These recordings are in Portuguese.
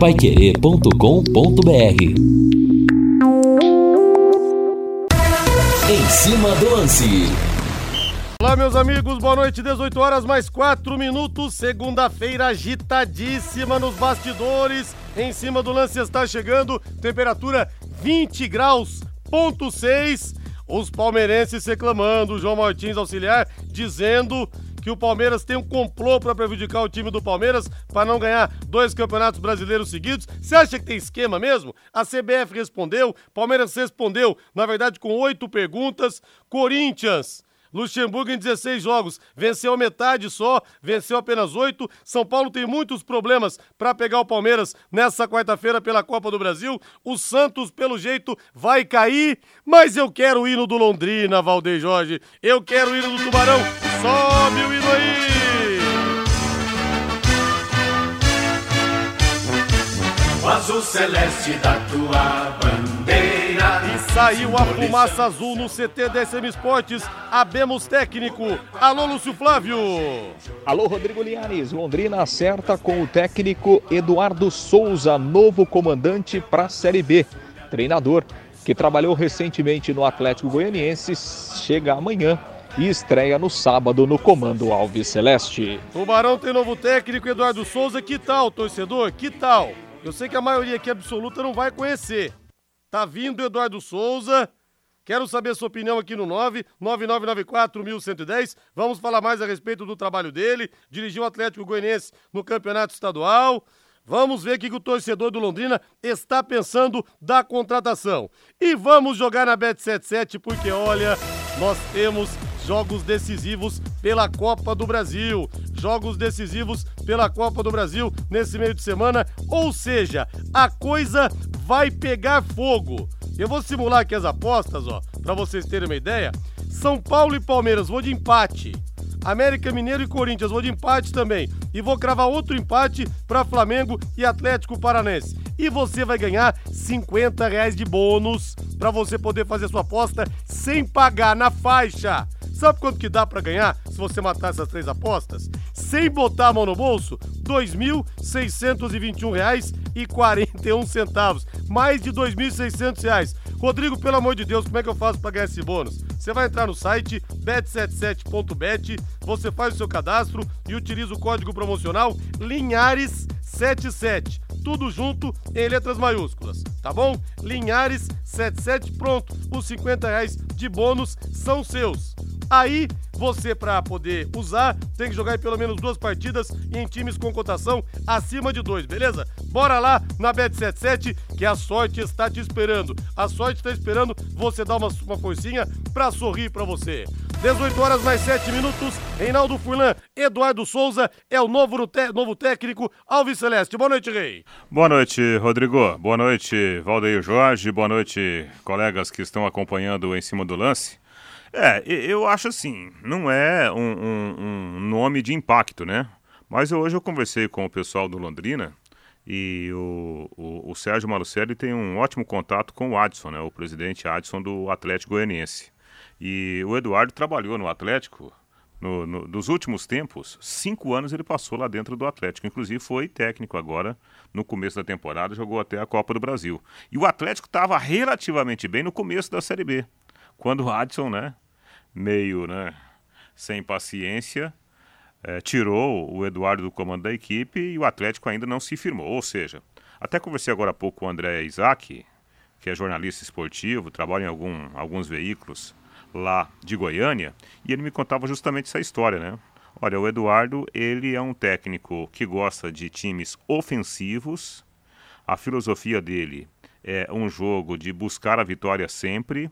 paiquerê.com.br Em cima do lance. Olá, meus amigos, boa noite, 18 horas mais 4 minutos. Segunda-feira agitadíssima nos bastidores. Em cima do lance está chegando, temperatura 20 graus, ponto 6. Os palmeirenses reclamando, João Martins auxiliar dizendo que o Palmeiras tem um complô para prejudicar o time do Palmeiras para não ganhar dois campeonatos brasileiros seguidos. Você acha que tem esquema mesmo? A CBF respondeu, Palmeiras respondeu, na verdade, com oito perguntas. Corinthians Luxemburgo em 16 jogos venceu metade só, venceu apenas 8. São Paulo tem muitos problemas para pegar o Palmeiras nessa quarta-feira pela Copa do Brasil. O Santos, pelo jeito, vai cair, mas eu quero o hino do Londrina, Valdeir Jorge. Eu quero o hino do Tubarão. Sobe o hino aí! O azul celeste da tua bandeira saiu a fumaça azul no CT da SM Esportes. Abemos técnico. Alô, Lúcio Flávio. Alô, Rodrigo Liares. Londrina acerta com o técnico Eduardo Souza, novo comandante para a Série B. Treinador que trabalhou recentemente no Atlético Goianiense, chega amanhã e estreia no sábado no comando Alves Celeste. Tubarão tem novo técnico, Eduardo Souza. Que tal, torcedor? Que tal? Eu sei que a maioria aqui absoluta não vai conhecer. Tá vindo Eduardo Souza. Quero saber sua opinião aqui no 99994-1110. Vamos falar mais a respeito do trabalho dele. Dirigiu o Atlético Goianiense no Campeonato Estadual. Vamos ver o que o torcedor do Londrina está pensando da contratação. E vamos jogar na Bet77, porque olha, nós temos jogos decisivos pela Copa do Brasil. Jogos decisivos pela Copa do Brasil nesse meio de semana. Ou seja, a coisa vai pegar fogo. Eu vou simular aqui as apostas, ó, para vocês terem uma ideia. São Paulo e Palmeiras, vou de empate. América Mineiro e Corinthians, vou de empate também. E vou cravar outro empate para Flamengo e Atlético Paranense. E você vai ganhar 50 reais de bônus para você poder fazer sua aposta sem pagar na faixa. Sabe quanto que dá para ganhar você matar essas três apostas? Sem botar a mão no bolso, R$ 2.621,41. Mais de R$ 2.600. Rodrigo, pelo amor de Deus, como é que eu faço para ganhar esse bônus? Você vai entrar no site bet77.bet, você faz o seu cadastro e utiliza o código promocional Linhares77 tudo junto em letras maiúsculas, tá bom? Linhares 77, pronto. Os 50 reais de bônus são seus. Aí, você, para poder usar, tem que jogar pelo menos duas partidas em times com cotação acima de dois, beleza? Bora lá na Bet77 que a sorte está te esperando. A sorte está esperando você dar uma, uma forcinha para sorrir para você. 18 horas mais 7 minutos. Reinaldo Furlan, Eduardo Souza é o novo, novo técnico Alves Celeste. Boa noite, Rei. Boa noite, Rodrigo. Boa noite, Valdeir Jorge. Boa noite, colegas que estão acompanhando em cima do lance. É, eu acho assim, não é um, um, um nome de impacto, né? Mas hoje eu conversei com o pessoal do Londrina e o, o, o Sérgio Malucelli tem um ótimo contato com o Adson, né? O presidente Adson do Atlético Goianiense. E o Eduardo trabalhou no Atlético no, no, nos últimos tempos, cinco anos ele passou lá dentro do Atlético. Inclusive foi técnico agora, no começo da temporada, jogou até a Copa do Brasil. E o Atlético estava relativamente bem no começo da Série B quando o Adson, né, meio, né, sem paciência, é, tirou o Eduardo do comando da equipe e o Atlético ainda não se firmou. Ou seja, até conversei agora há pouco com o André Isaac, que é jornalista esportivo, trabalha em algum, alguns veículos lá de Goiânia, e ele me contava justamente essa história, né? Olha, o Eduardo, ele é um técnico que gosta de times ofensivos. A filosofia dele é um jogo de buscar a vitória sempre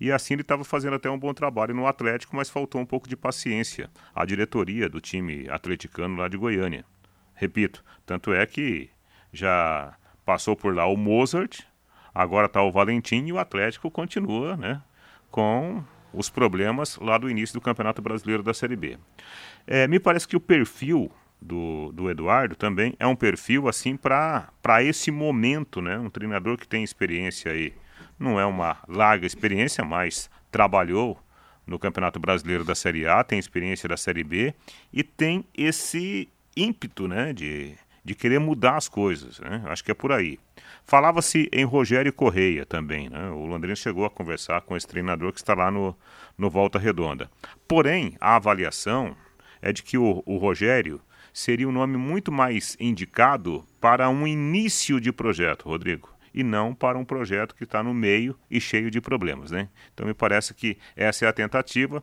e assim ele estava fazendo até um bom trabalho no Atlético, mas faltou um pouco de paciência à diretoria do time atleticano lá de Goiânia. Repito, tanto é que já passou por lá o Mozart, agora está o Valentim e o Atlético continua né, com os problemas lá do início do Campeonato Brasileiro da Série B. É, me parece que o perfil do, do Eduardo também é um perfil assim para esse momento, né? Um treinador que tem experiência aí não é uma larga experiência, mas trabalhou no Campeonato Brasileiro da Série A, tem experiência da Série B e tem esse ímpeto né, de, de querer mudar as coisas, né? Acho que é por aí. Falava-se em Rogério Correia também, né? O Londrina chegou a conversar com esse treinador que está lá no, no Volta Redonda. Porém, a avaliação é de que o, o Rogério seria um nome muito mais indicado para um início de projeto, Rodrigo e não para um projeto que está no meio e cheio de problemas, né? Então me parece que essa é a tentativa.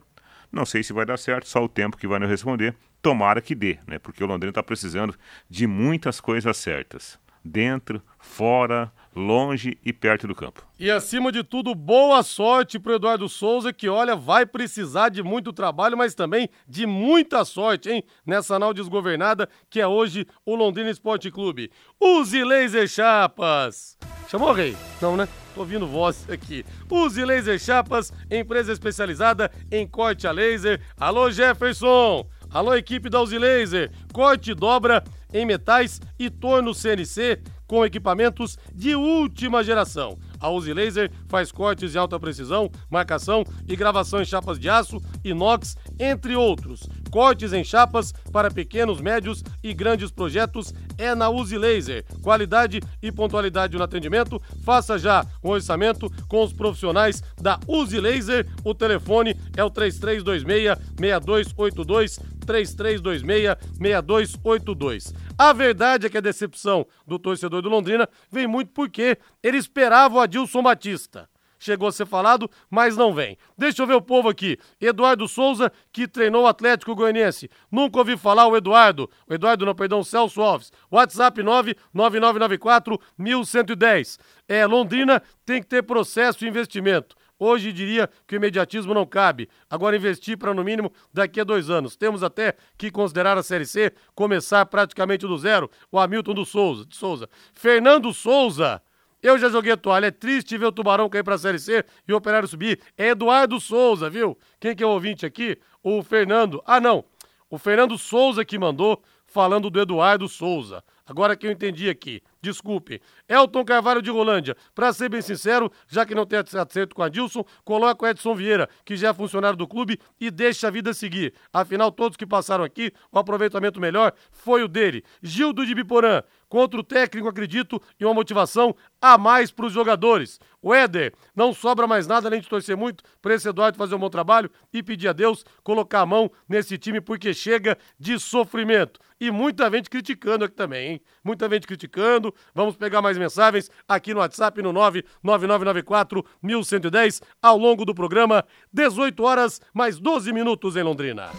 Não sei se vai dar certo, só o tempo que vai nos responder. Tomara que dê, né? Porque o Londrina está precisando de muitas coisas certas dentro, fora, longe e perto do campo. E acima de tudo, boa sorte pro Eduardo Souza, que olha, vai precisar de muito trabalho, mas também de muita sorte, hein? Nessa nau desgovernada que é hoje o Londrina Esporte Clube. Use Laser Chapas! Chamou, Rei? Não, né? Tô ouvindo voz aqui. Use Laser Chapas, empresa especializada em corte a laser. Alô, Jefferson! Alô, equipe da Uzi Laser! Corte e dobra em metais e torno CNC com equipamentos de última geração. A Uzi Laser faz cortes de alta precisão, marcação e gravação em chapas de aço, inox, entre outros. Cortes em chapas para pequenos, médios e grandes projetos é na Uzi Laser. Qualidade e pontualidade no atendimento. Faça já um orçamento com os profissionais da Uzi Laser. O telefone é o 3326 6282 3326-6282. A verdade é que a decepção do torcedor do Londrina vem muito porque ele esperava o Adilson Batista chegou a ser falado, mas não vem. Deixa eu ver o povo aqui. Eduardo Souza, que treinou o Atlético Goianiense. Nunca ouvi falar o Eduardo. O Eduardo, não, perdão, Celso Alves. WhatsApp 99994 1110. É, Londrina tem que ter processo e investimento. Hoje diria que o imediatismo não cabe. Agora investir para no mínimo daqui a dois anos. Temos até que considerar a Série C começar praticamente do zero. O Hamilton do Souza, de Souza. Fernando Souza. Eu já joguei a toalha. É triste ver o Tubarão cair para a Série C e o Operário subir. É Eduardo Souza, viu? Quem que é o ouvinte aqui? O Fernando. Ah, não. O Fernando Souza que mandou falando do Eduardo Souza. Agora que eu entendi aqui, desculpe. Elton Carvalho de Rolândia, para ser bem sincero, já que não tem acerto com a Dilson, coloca o Edson Vieira, que já é funcionário do clube, e deixa a vida seguir. Afinal, todos que passaram aqui, o aproveitamento melhor foi o dele. Gildo de Biporã, contra o técnico, acredito, e uma motivação a mais para os jogadores. O Éder, não sobra mais nada além de torcer muito para esse Eduardo fazer um bom trabalho e pedir a Deus colocar a mão nesse time porque chega de sofrimento. E muita gente criticando aqui também, hein? Muita gente criticando. Vamos pegar mais mensagens aqui no WhatsApp no 99994 1110 ao longo do programa. 18 horas mais 12 minutos em Londrina.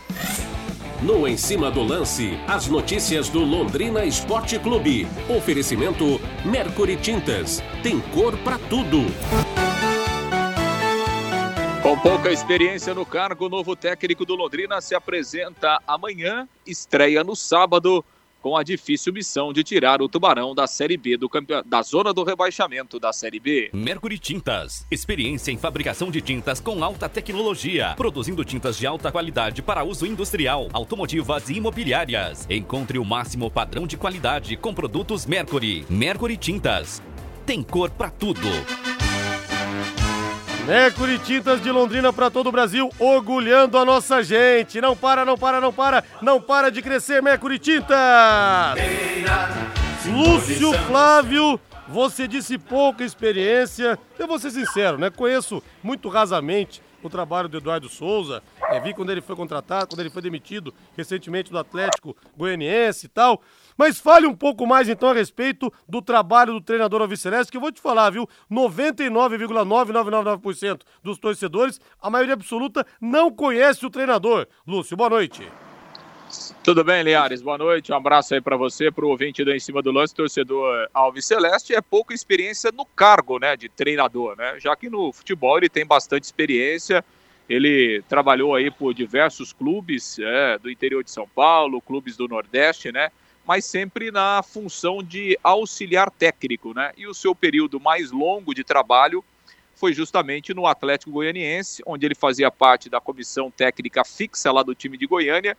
No Em Cima do Lance, as notícias do Londrina Esporte Clube. Oferecimento Mercury Tintas. Tem cor para tudo. Com pouca experiência no cargo, o novo técnico do Londrina se apresenta amanhã, estreia no sábado com a difícil missão de tirar o Tubarão da Série B do campe... da zona do rebaixamento da Série B. Mercury Tintas, experiência em fabricação de tintas com alta tecnologia, produzindo tintas de alta qualidade para uso industrial, automotivas e imobiliárias. Encontre o máximo padrão de qualidade com produtos Mercury. Mercury Tintas. Tem cor para tudo. Mercury Tintas de Londrina para todo o Brasil, orgulhando a nossa gente. Não para, não para, não para, não para de crescer, Mercury Tintas! Lúcio Flávio, você disse pouca experiência. Eu vou ser sincero, né? Conheço muito rasamente o trabalho do Eduardo Souza. É, vi quando ele foi contratado, quando ele foi demitido recentemente do Atlético Goianiense e tal. Mas fale um pouco mais então a respeito do trabalho do treinador Alviceleste, que eu vou te falar, viu? 99,9999% dos torcedores, a maioria absoluta, não conhece o treinador. Lúcio, boa noite. Tudo bem, Liares? Boa noite. Um abraço aí para você, para o ouvinte do Em Cima do Lance, torcedor Alves Celeste. É pouca experiência no cargo né, de treinador, né? Já que no futebol ele tem bastante experiência. Ele trabalhou aí por diversos clubes é, do interior de São Paulo, clubes do Nordeste, né? Mas sempre na função de auxiliar técnico, né? E o seu período mais longo de trabalho foi justamente no Atlético Goianiense, onde ele fazia parte da comissão técnica fixa lá do time de Goiânia.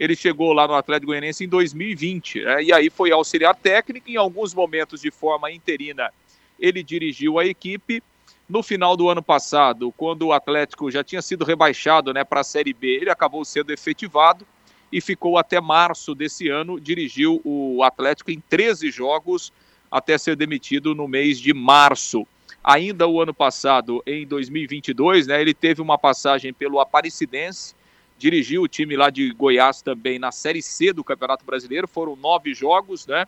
Ele chegou lá no Atlético Goianiense em 2020, né? e aí foi auxiliar técnico. Em alguns momentos, de forma interina, ele dirigiu a equipe. No final do ano passado, quando o Atlético já tinha sido rebaixado né, para a Série B, ele acabou sendo efetivado e ficou até março desse ano, dirigiu o Atlético em 13 jogos até ser demitido no mês de março. Ainda o ano passado, em 2022, né, ele teve uma passagem pelo Aparecidense, dirigiu o time lá de Goiás também na Série C do Campeonato Brasileiro, foram nove jogos, né?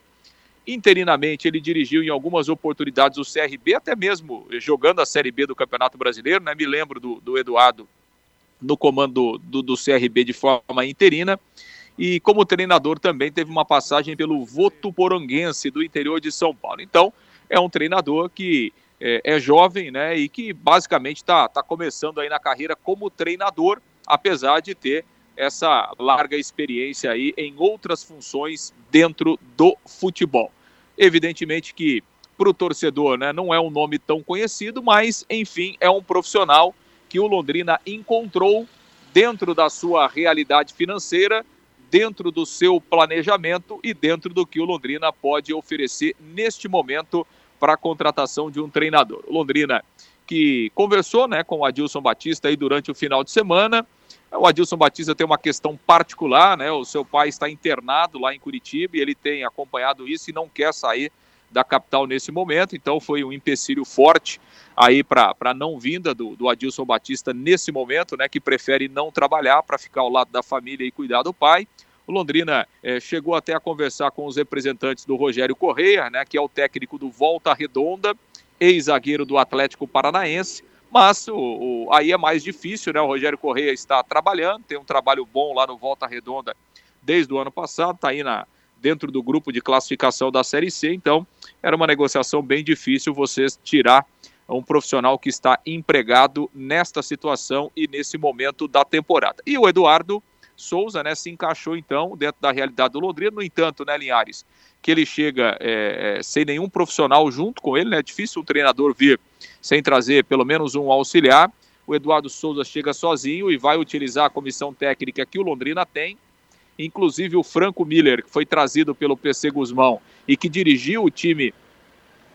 Interinamente, ele dirigiu em algumas oportunidades o CRB, até mesmo jogando a Série B do Campeonato Brasileiro, né? Me lembro do, do Eduardo no comando do, do CRB de forma interina. E como treinador também teve uma passagem pelo Votuporanguense do interior de São Paulo. Então, é um treinador que é, é jovem, né? E que basicamente está tá começando aí na carreira como treinador apesar de ter essa larga experiência aí em outras funções dentro do futebol. Evidentemente que para o torcedor né, não é um nome tão conhecido, mas enfim, é um profissional que o Londrina encontrou dentro da sua realidade financeira, dentro do seu planejamento e dentro do que o Londrina pode oferecer neste momento para a contratação de um treinador. O Londrina que conversou né, com o Adilson Batista aí durante o final de semana. O Adilson Batista tem uma questão particular, né? O seu pai está internado lá em Curitiba e ele tem acompanhado isso e não quer sair da capital nesse momento, então foi um empecilho forte aí para a não vinda do, do Adilson Batista nesse momento, né? Que prefere não trabalhar para ficar ao lado da família e cuidar do pai. O Londrina eh, chegou até a conversar com os representantes do Rogério Correia, né? Que é o técnico do Volta Redonda ex-zagueiro do Atlético Paranaense, mas o, o, aí é mais difícil, né? O Rogério Correia está trabalhando, tem um trabalho bom lá no Volta Redonda desde o ano passado, está aí na, dentro do grupo de classificação da Série C, então era uma negociação bem difícil você tirar um profissional que está empregado nesta situação e nesse momento da temporada. E o Eduardo Souza, né, se encaixou então dentro da realidade do Londrina, no entanto, né, Linhares, que ele chega é, é, sem nenhum profissional junto com ele, né? É difícil um treinador vir sem trazer pelo menos um auxiliar. O Eduardo Souza chega sozinho e vai utilizar a comissão técnica que o Londrina tem. Inclusive o Franco Miller, que foi trazido pelo PC Guzmão e que dirigiu o time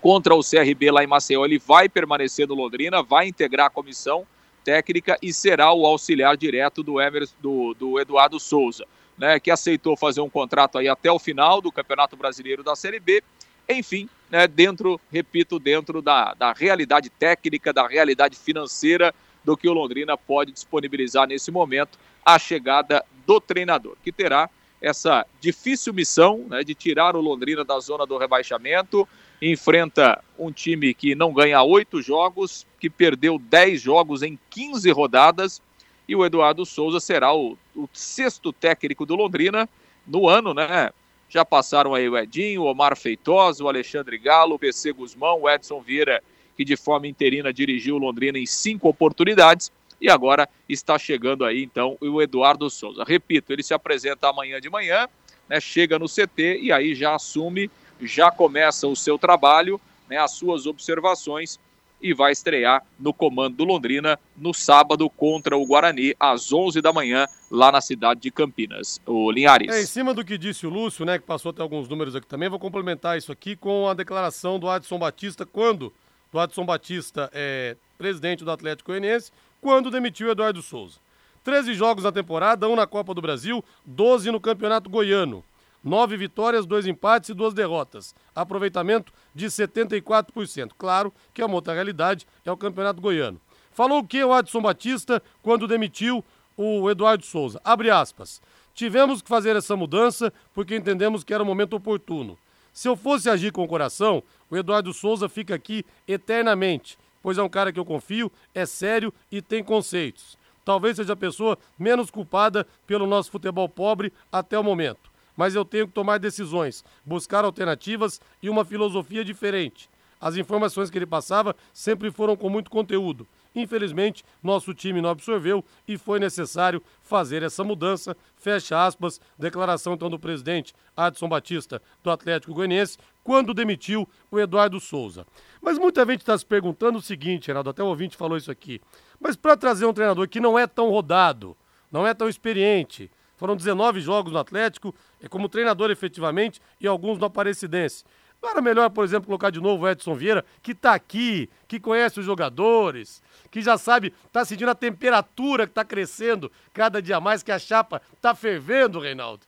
contra o CRB lá em Maceió, ele vai permanecer no Londrina, vai integrar a comissão técnica e será o auxiliar direto do, Emerson, do, do Eduardo Souza né, que aceitou fazer um contrato aí até o final do Campeonato Brasileiro da Série B. Enfim, né, dentro, repito, dentro da, da realidade técnica, da realidade financeira do que o Londrina pode disponibilizar nesse momento, a chegada do treinador, que terá essa difícil missão né, de tirar o Londrina da zona do rebaixamento. Enfrenta um time que não ganha oito jogos, que perdeu dez jogos em 15 rodadas e o Eduardo Souza será o, o sexto técnico do Londrina no ano, né? Já passaram aí o Edinho, o Omar Feitosa, o Alexandre Galo, o PC Guzmão, o Edson Vieira, que de forma interina dirigiu Londrina em cinco oportunidades. E agora está chegando aí, então, o Eduardo Souza. Repito, ele se apresenta amanhã de manhã, né, chega no CT e aí já assume, já começa o seu trabalho, né, as suas observações e vai estrear no comando do Londrina no sábado contra o Guarani, às 11 da manhã, lá na cidade de Campinas. O Linhares. É, em cima do que disse o Lúcio, né, que passou até alguns números aqui também, vou complementar isso aqui com a declaração do Adson Batista, quando do Adson Batista é presidente do Atlético Goianiense, quando demitiu Eduardo Souza. 13 jogos na temporada, um na Copa do Brasil, 12 no Campeonato Goiano. Nove vitórias, dois empates e duas derrotas. Aproveitamento de 74%. Claro que a outra realidade é o Campeonato Goiano. Falou o que o Adson Batista quando demitiu o Eduardo Souza? Abre aspas. Tivemos que fazer essa mudança porque entendemos que era o momento oportuno. Se eu fosse agir com o coração, o Eduardo Souza fica aqui eternamente, pois é um cara que eu confio, é sério e tem conceitos. Talvez seja a pessoa menos culpada pelo nosso futebol pobre até o momento mas eu tenho que tomar decisões, buscar alternativas e uma filosofia diferente. As informações que ele passava sempre foram com muito conteúdo. Infelizmente, nosso time não absorveu e foi necessário fazer essa mudança. Fecha aspas, declaração então do presidente Adson Batista do Atlético Goianiense, quando demitiu o Eduardo Souza. Mas muita gente está se perguntando o seguinte, Renato, até o ouvinte falou isso aqui. Mas para trazer um treinador que não é tão rodado, não é tão experiente, foram 19 jogos no Atlético, é como treinador efetivamente, e alguns no Aparecidense. Não era melhor, por exemplo, colocar de novo o Edson Vieira, que tá aqui, que conhece os jogadores, que já sabe, tá sentindo a temperatura que tá crescendo cada dia mais, que a chapa tá fervendo, Reinaldo?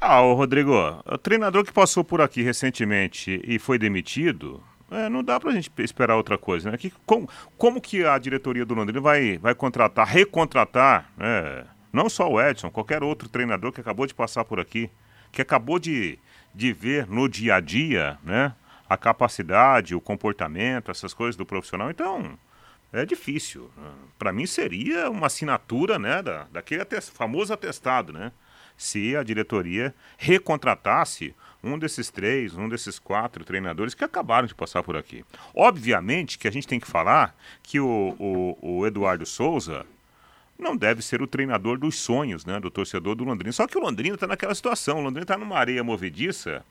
Ah, o Rodrigo, o treinador que passou por aqui recentemente e foi demitido, é, não dá pra gente esperar outra coisa, né? Que, como, como que a diretoria do Londrina vai, vai contratar, recontratar, né? não só o Edson, qualquer outro treinador que acabou de passar por aqui, que acabou de, de ver no dia a dia, né? A capacidade, o comportamento, essas coisas do profissional. Então, é difícil. Para mim seria uma assinatura, né, da, daquele atest, famoso atestado, né? Se a diretoria recontratasse um desses três, um desses quatro treinadores que acabaram de passar por aqui. Obviamente que a gente tem que falar que o, o, o Eduardo Souza não deve ser o treinador dos sonhos, né, do torcedor do Londrina. Só que o Londrina está naquela situação, o Londrina está numa areia movediça.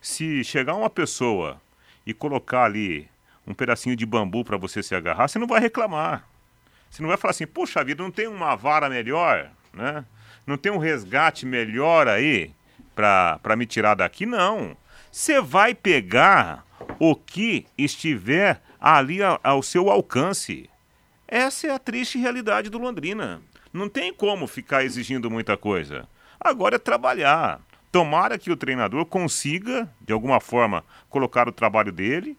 Se chegar uma pessoa e colocar ali um pedacinho de bambu para você se agarrar, você não vai reclamar. Você não vai falar assim, poxa vida, não tem uma vara melhor, né? Não tem um resgate melhor aí para me tirar daqui? Não. Você vai pegar o que estiver ali ao seu alcance. Essa é a triste realidade do Londrina. Não tem como ficar exigindo muita coisa. Agora é trabalhar. Tomara que o treinador consiga, de alguma forma, colocar o trabalho dele.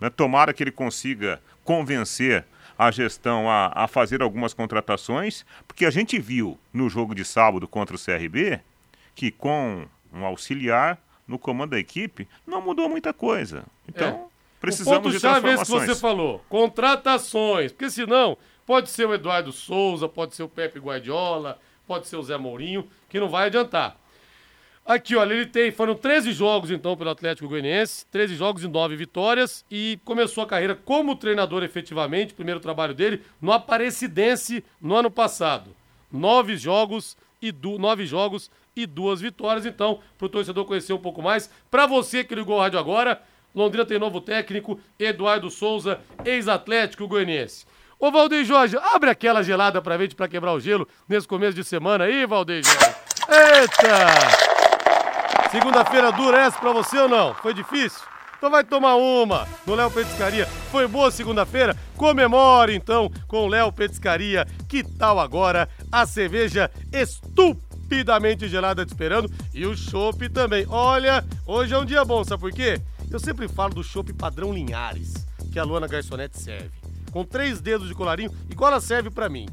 Né? Tomara que ele consiga convencer a gestão a, a fazer algumas contratações, porque a gente viu no jogo de sábado contra o CRB que com um auxiliar no comando da equipe não mudou muita coisa. Então, é. Precisamos o ponto de chave é que você falou, contratações, porque senão pode ser o Eduardo Souza, pode ser o Pepe Guardiola, pode ser o Zé Mourinho, que não vai adiantar. Aqui, olha, ele tem, foram 13 jogos então pelo Atlético Goianiense, 13 jogos e 9 vitórias e começou a carreira como treinador efetivamente, primeiro trabalho dele, no Aparecidense no ano passado. Nove jogos e du nove jogos e duas vitórias, então, para o torcedor conhecer um pouco mais. Para você que ligou o rádio agora, Londrina tem novo técnico, Eduardo Souza, ex-atlético goianiense. Ô Valdeir Jorge, abre aquela gelada pra gente pra quebrar o gelo nesse começo de semana aí, Valdeir Jorge. Eita! Segunda-feira dura essa pra você ou não? Foi difícil? Então vai tomar uma no Léo Petiscaria. Foi boa segunda-feira? Comemore então com o Léo Petiscaria. Que tal agora a cerveja estupidamente gelada te esperando e o chopp também. Olha, hoje é um dia bom, sabe por quê? Eu sempre falo do chopp padrão Linhares, que a Luana Garçonete serve. Com três dedos de colarinho, igual ela serve para mim.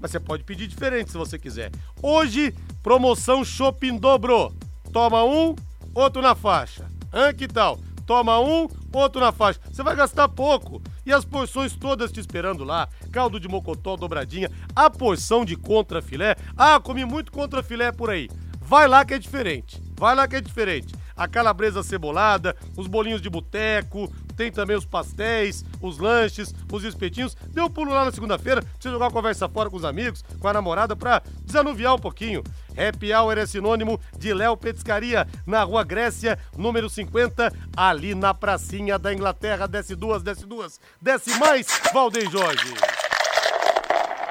Mas você pode pedir diferente se você quiser. Hoje, promoção Shopping Dobro. Toma um, outro na faixa. Hã, que tal? Toma um, outro na faixa. Você vai gastar pouco. E as porções todas te esperando lá. Caldo de mocotó dobradinha, a porção de contrafilé. Ah, comi muito contrafilé por aí. Vai lá que é diferente. Vai lá que é diferente a calabresa cebolada, os bolinhos de boteco, tem também os pastéis, os lanches, os espetinhos. Dê um pulo lá na segunda-feira você jogar uma conversa fora com os amigos, com a namorada, pra desanuviar um pouquinho. Happy Hour é sinônimo de Léo Petiscaria, na Rua Grécia, número 50, ali na pracinha da Inglaterra. Desce duas, desce duas, desce mais, Valdem Jorge.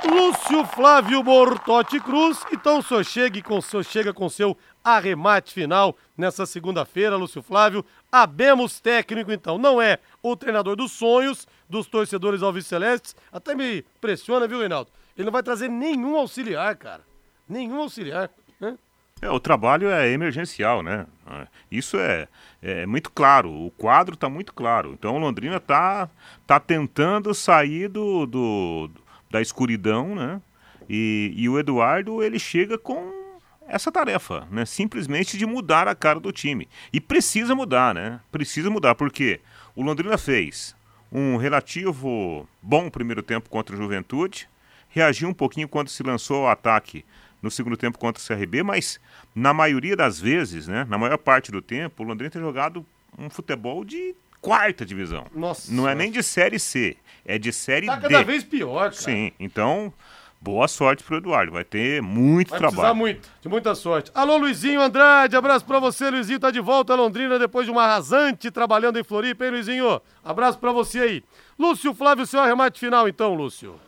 Lúcio Flávio Bortotti Cruz. Então o senhor chega com, o chega com seu arremate final nessa segunda-feira, Lúcio Flávio. Abemos técnico, então. Não é o treinador dos sonhos dos torcedores Alves Celestes. Até me pressiona, viu, Reinaldo? Ele não vai trazer nenhum auxiliar, cara. Nenhum auxiliar. Né? É, o trabalho é emergencial, né? Isso é, é muito claro. O quadro está muito claro. Então o Londrina está tá tentando sair do, do da escuridão, né? E, e o Eduardo ele chega com essa tarefa, né? Simplesmente de mudar a cara do time. E precisa mudar, né? Precisa mudar, porque o Londrina fez um relativo bom primeiro tempo contra o Juventude, reagiu um pouquinho quando se lançou ao ataque no segundo tempo contra o CRB, mas na maioria das vezes, né? Na maior parte do tempo, o Londrina tem jogado um futebol de quarta divisão. Nossa. Não é nem de Série C, é de Série tá D. Tá cada vez pior, cara. Sim, então boa sorte pro Eduardo, vai ter muito vai trabalho. Vai muito, de muita sorte. Alô, Luizinho Andrade, abraço pra você, Luizinho, tá de volta a Londrina depois de uma arrasante trabalhando em Floripa, hein, Luizinho? Abraço pra você aí. Lúcio Flávio, seu arremate final então, Lúcio.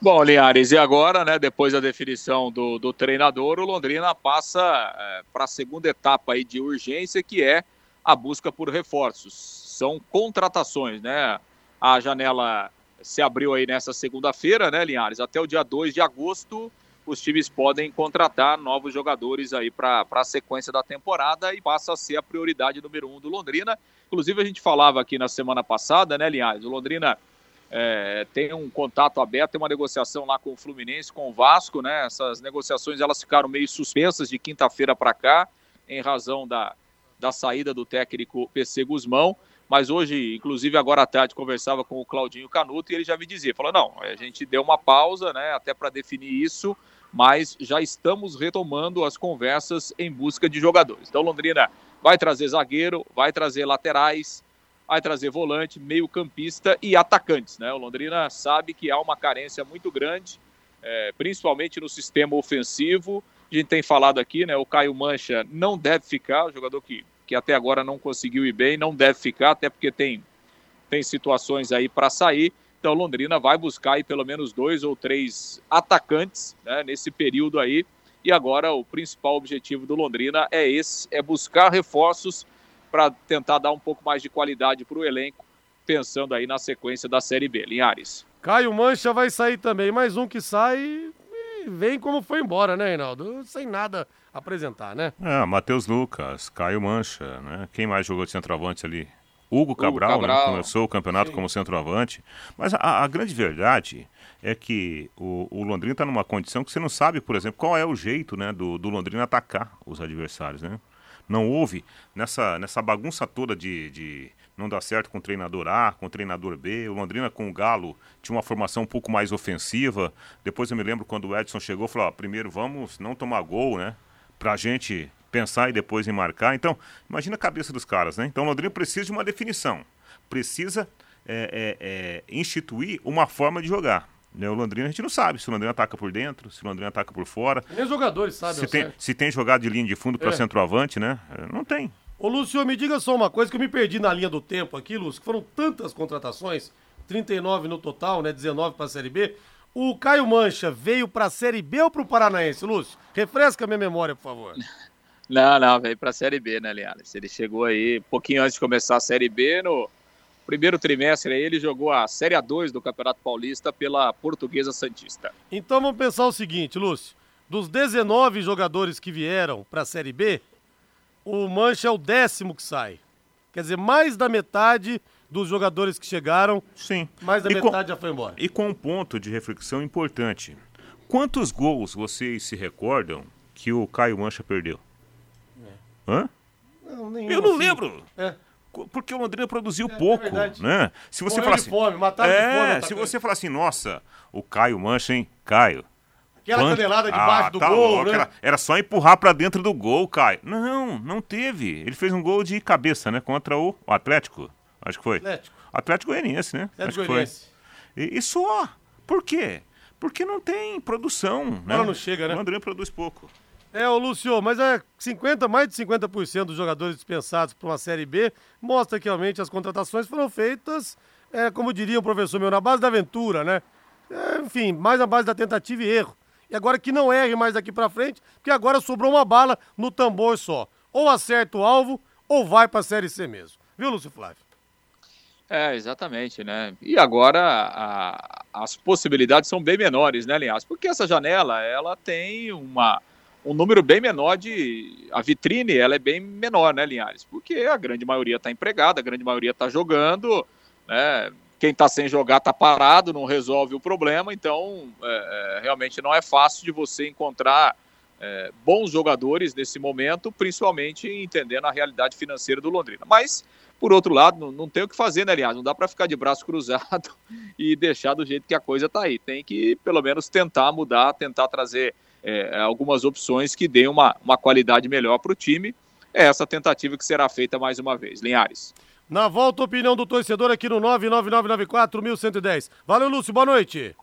Bom, Linhares, e agora, né, depois da definição do, do treinador, o Londrina passa é, para a segunda etapa aí de urgência, que é a busca por reforços. São contratações, né? A janela se abriu aí nessa segunda-feira, né, Linhares? Até o dia 2 de agosto, os times podem contratar novos jogadores aí para a sequência da temporada e passa a ser a prioridade número um do Londrina. Inclusive, a gente falava aqui na semana passada, né, Linhares? O Londrina é, tem um contato aberto, tem uma negociação lá com o Fluminense, com o Vasco, né? Essas negociações elas ficaram meio suspensas de quinta-feira para cá, em razão da, da saída do técnico PC Guzmão. Mas hoje, inclusive agora à tarde, conversava com o Claudinho Canuto e ele já me dizia, falou, não, a gente deu uma pausa, né, até para definir isso, mas já estamos retomando as conversas em busca de jogadores. Então Londrina vai trazer zagueiro, vai trazer laterais, vai trazer volante, meio campista e atacantes, né? O Londrina sabe que há uma carência muito grande, é, principalmente no sistema ofensivo, a gente tem falado aqui, né? O Caio Mancha não deve ficar, o jogador que, que até agora não conseguiu ir bem, não deve ficar, até porque tem, tem situações aí para sair. Então Londrina vai buscar aí pelo menos dois ou três atacantes né, nesse período aí. E agora o principal objetivo do Londrina é esse, é buscar reforços para tentar dar um pouco mais de qualidade para o elenco, pensando aí na sequência da Série B. Linhares. Caio Mancha vai sair também, mais um que sai vem como foi embora, né, Reinaldo? Sem nada apresentar, né? É, Matheus Lucas, Caio Mancha, né? Quem mais jogou de centroavante ali? Hugo Cabral, Hugo Cabral. Né? começou o campeonato Sim. como centroavante. Mas a, a, grande verdade é que o, o Londrina está numa condição que você não sabe, por exemplo, qual é o jeito né, do, do Londrina atacar os adversários, né? Não houve nessa, nessa bagunça toda de, de não dar certo com o treinador A, com o treinador B. O Londrina com o Galo tinha uma formação um pouco mais ofensiva. Depois eu me lembro quando o Edson chegou, falou: ó, primeiro vamos não tomar gol, né? Pra gente pensar e depois em marcar. Então, imagina a cabeça dos caras, né? Então o Londrina precisa de uma definição. Precisa é, é, é, instituir uma forma de jogar. Né, o Londrina a gente não sabe se o Londrina ataca por dentro, se o Londrina ataca por fora. Nem os jogadores sabem. Se tem, se tem jogado de linha de fundo para é. centroavante, né? Não tem. Ô Lúcio, me diga só uma coisa que eu me perdi na linha do tempo aqui, Lúcio, que foram tantas contratações, 39 no total, né? 19 para a Série B. O Caio Mancha veio para a Série B ou para o Paranaense, Lúcio? Refresca a minha memória, por favor. Não, não, veio para a Série B, né, Leandro? Ele chegou aí um pouquinho antes de começar a Série B, no primeiro trimestre aí ele jogou a Série A2 do Campeonato Paulista pela Portuguesa Santista. Então vamos pensar o seguinte, Lúcio. Dos 19 jogadores que vieram para a Série B, o Mancha é o décimo que sai. Quer dizer, mais da metade dos jogadores que chegaram, Sim. mais da e metade com, já foi embora. E com um ponto de reflexão importante. Quantos gols vocês se recordam que o Caio Mancha perdeu? É. Hã? Não, Eu não assim. lembro. É. Porque o Londrina produziu é, pouco, é né? Se você falar assim, fome, mataram é, de fome, se você falar assim, nossa, o Caio Mancha, hein? Caio, Aquela Quanto? canelada debaixo ah, do tá gol, louco, né? Era, era, só empurrar para dentro do gol, Caio. Não, não teve. Ele fez um gol de cabeça, né? Contra o Atlético. Acho que foi. Atlético. Atlético Goianiense, né? Atlético Acho Goianiense. Que foi. E, e só. Por quê? Porque não tem produção, né? não chega, né? O André produz pouco. É, o Lúcio, mas é 50, mais de 50% dos jogadores dispensados para uma Série B mostra que realmente as contratações foram feitas, é, como diria o professor meu, na base da aventura, né? É, enfim, mais na base da tentativa e erro. E agora que não erre mais daqui para frente, porque agora sobrou uma bala no tambor só. Ou acerta o alvo, ou vai para a Série C mesmo. Viu, Lúcio Flávio? É, exatamente, né? E agora a, as possibilidades são bem menores, né, Linhares? Porque essa janela, ela tem uma, um número bem menor de... A vitrine, ela é bem menor, né, Linhares? Porque a grande maioria está empregada, a grande maioria está jogando, né? quem está sem jogar está parado, não resolve o problema, então é, é, realmente não é fácil de você encontrar é, bons jogadores nesse momento, principalmente entendendo a realidade financeira do Londrina. Mas, por outro lado, não, não tem o que fazer, né, aliás? Não dá para ficar de braço cruzado e deixar do jeito que a coisa está aí. Tem que, pelo menos, tentar mudar, tentar trazer é, algumas opções que deem uma, uma qualidade melhor para o time. É essa tentativa que será feita mais uma vez. Linhares. Na volta, opinião do torcedor aqui no 99994-1110. Valeu, Lúcio, boa noite.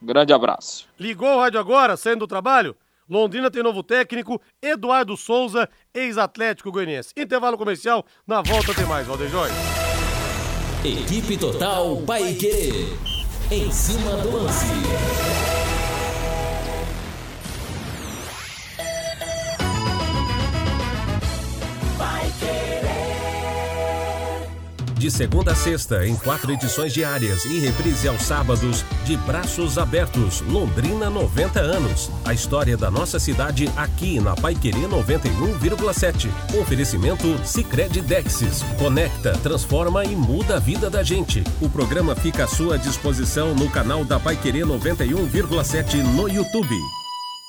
Grande abraço. Ligou o rádio agora, saindo do trabalho? Londrina tem novo técnico, Eduardo Souza, ex-atlético goianiense. Intervalo comercial, na volta tem mais, Valdejões. Equipe Total Paique. Em cima do lance. De segunda a sexta, em quatro edições diárias e reprise aos sábados, de Braços Abertos, Londrina 90 anos. A história da nossa cidade aqui na Paiquerê 91,7. Oferecimento Sicredi Dexis. Conecta, transforma e muda a vida da gente. O programa fica à sua disposição no canal da Paiquerê 91,7 no YouTube.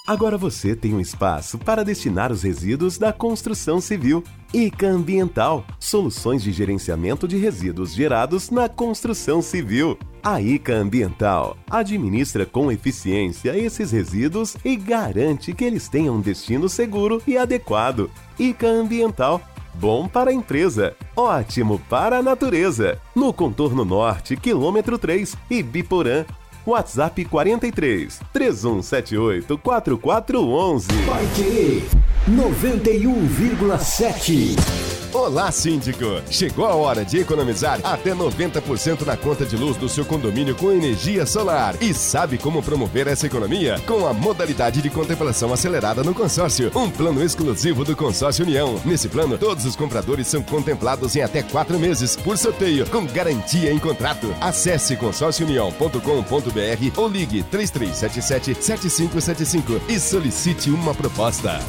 Agora você tem um espaço para destinar os resíduos da construção civil. ICA Ambiental soluções de gerenciamento de resíduos gerados na construção civil. A ICA Ambiental administra com eficiência esses resíduos e garante que eles tenham um destino seguro e adequado. ICA Ambiental Bom para a empresa, ótimo para a natureza. No contorno norte, quilômetro 3, Ibiporã, WhatsApp 43 3178 4411. Vai querer 91,7. Olá, síndico! Chegou a hora de economizar até 90% na conta de luz do seu condomínio com energia solar. E sabe como promover essa economia? Com a modalidade de contemplação acelerada no consórcio, um plano exclusivo do Consórcio União. Nesse plano, todos os compradores são contemplados em até quatro meses, por sorteio, com garantia em contrato. Acesse consórciounião.com.br ou ligue 3377-7575 e solicite uma proposta.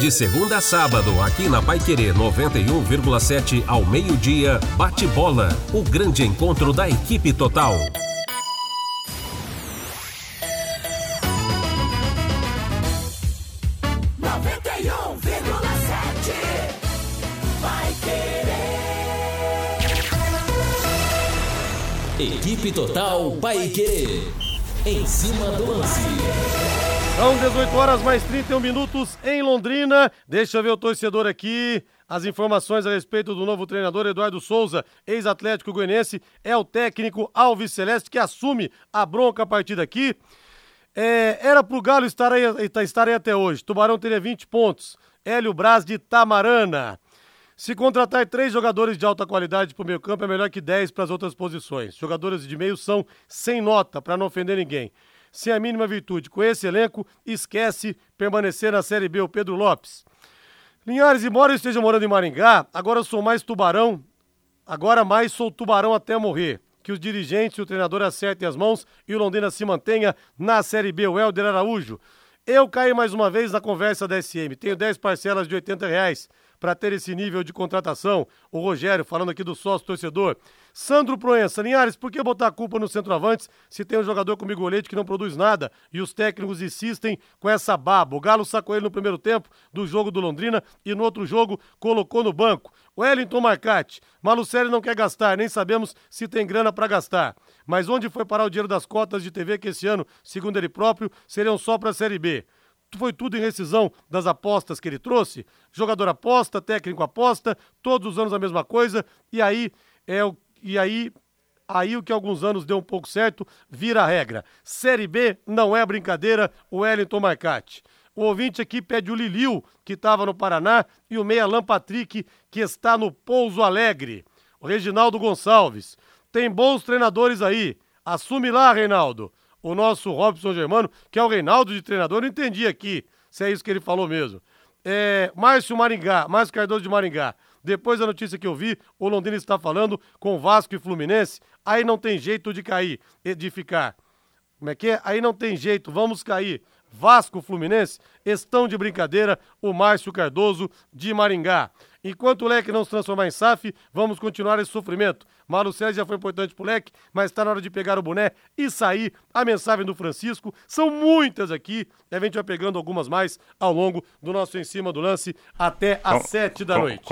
De segunda a sábado, aqui na Pai Querer 91,7 ao meio-dia, bate bola. O grande encontro da equipe total. Equipe Total Paique. Em cima do lance. São 18 horas mais 31 minutos em Londrina. Deixa eu ver o torcedor aqui. As informações a respeito do novo treinador Eduardo Souza, ex-atlético goianense, é o técnico Alves Celeste que assume a bronca a partir daqui. É, era pro Galo estar aí, estar aí até hoje. Tubarão teria 20 pontos. Hélio Braz de Tamarana. Se contratar três jogadores de alta qualidade para o meio campo, é melhor que 10 para as outras posições. Jogadores de meio são sem nota, para não ofender ninguém sem a mínima virtude. Com esse elenco, esquece permanecer na Série B o Pedro Lopes. Linhares, embora eu esteja morando em Maringá, agora sou mais tubarão, agora mais sou tubarão até morrer. Que os dirigentes e o treinador acertem as mãos e o Londrina se mantenha na Série B, o Helder Araújo. Eu caí mais uma vez na conversa da SM. Tenho 10 parcelas de 80 reais para ter esse nível de contratação. O Rogério, falando aqui do sócio torcedor. Sandro Proença, Linhares, por que botar a culpa no centroavante se tem um jogador com migolete que não produz nada e os técnicos insistem com essa baba? O Galo sacou ele no primeiro tempo do jogo do Londrina e no outro jogo colocou no banco. Wellington Marcati, Malucelli não quer gastar, nem sabemos se tem grana para gastar. Mas onde foi parar o dinheiro das cotas de TV que esse ano, segundo ele próprio, seriam só para a Série B? foi tudo em rescisão das apostas que ele trouxe. Jogador aposta, técnico aposta, todos os anos a mesma coisa, e aí é o e aí aí o que alguns anos deu um pouco certo vira regra. Série B não é brincadeira, o Wellington Marcati. O ouvinte aqui pede o Liliu, que estava no Paraná, e o Meia Patrick, que está no Pouso Alegre. O Reginaldo Gonçalves. Tem bons treinadores aí. Assume lá, Reinaldo. O nosso Robson Germano, que é o Reinaldo de treinador, não entendi aqui se é isso que ele falou mesmo. É, Márcio Maringá, Márcio Cardoso de Maringá. Depois da notícia que eu vi, o Londrina está falando com Vasco e Fluminense. Aí não tem jeito de cair, de ficar. Como é que é? Aí não tem jeito, vamos cair. Vasco Fluminense estão de brincadeira o Márcio Cardoso de Maringá. Enquanto o leque não se transformar em SAF, vamos continuar esse sofrimento. Malu César já foi importante pro leque, mas está na hora de pegar o boné e sair. A mensagem do Francisco, são muitas aqui, a gente vai pegando algumas mais ao longo do nosso Em Cima do Lance até às sete da noite.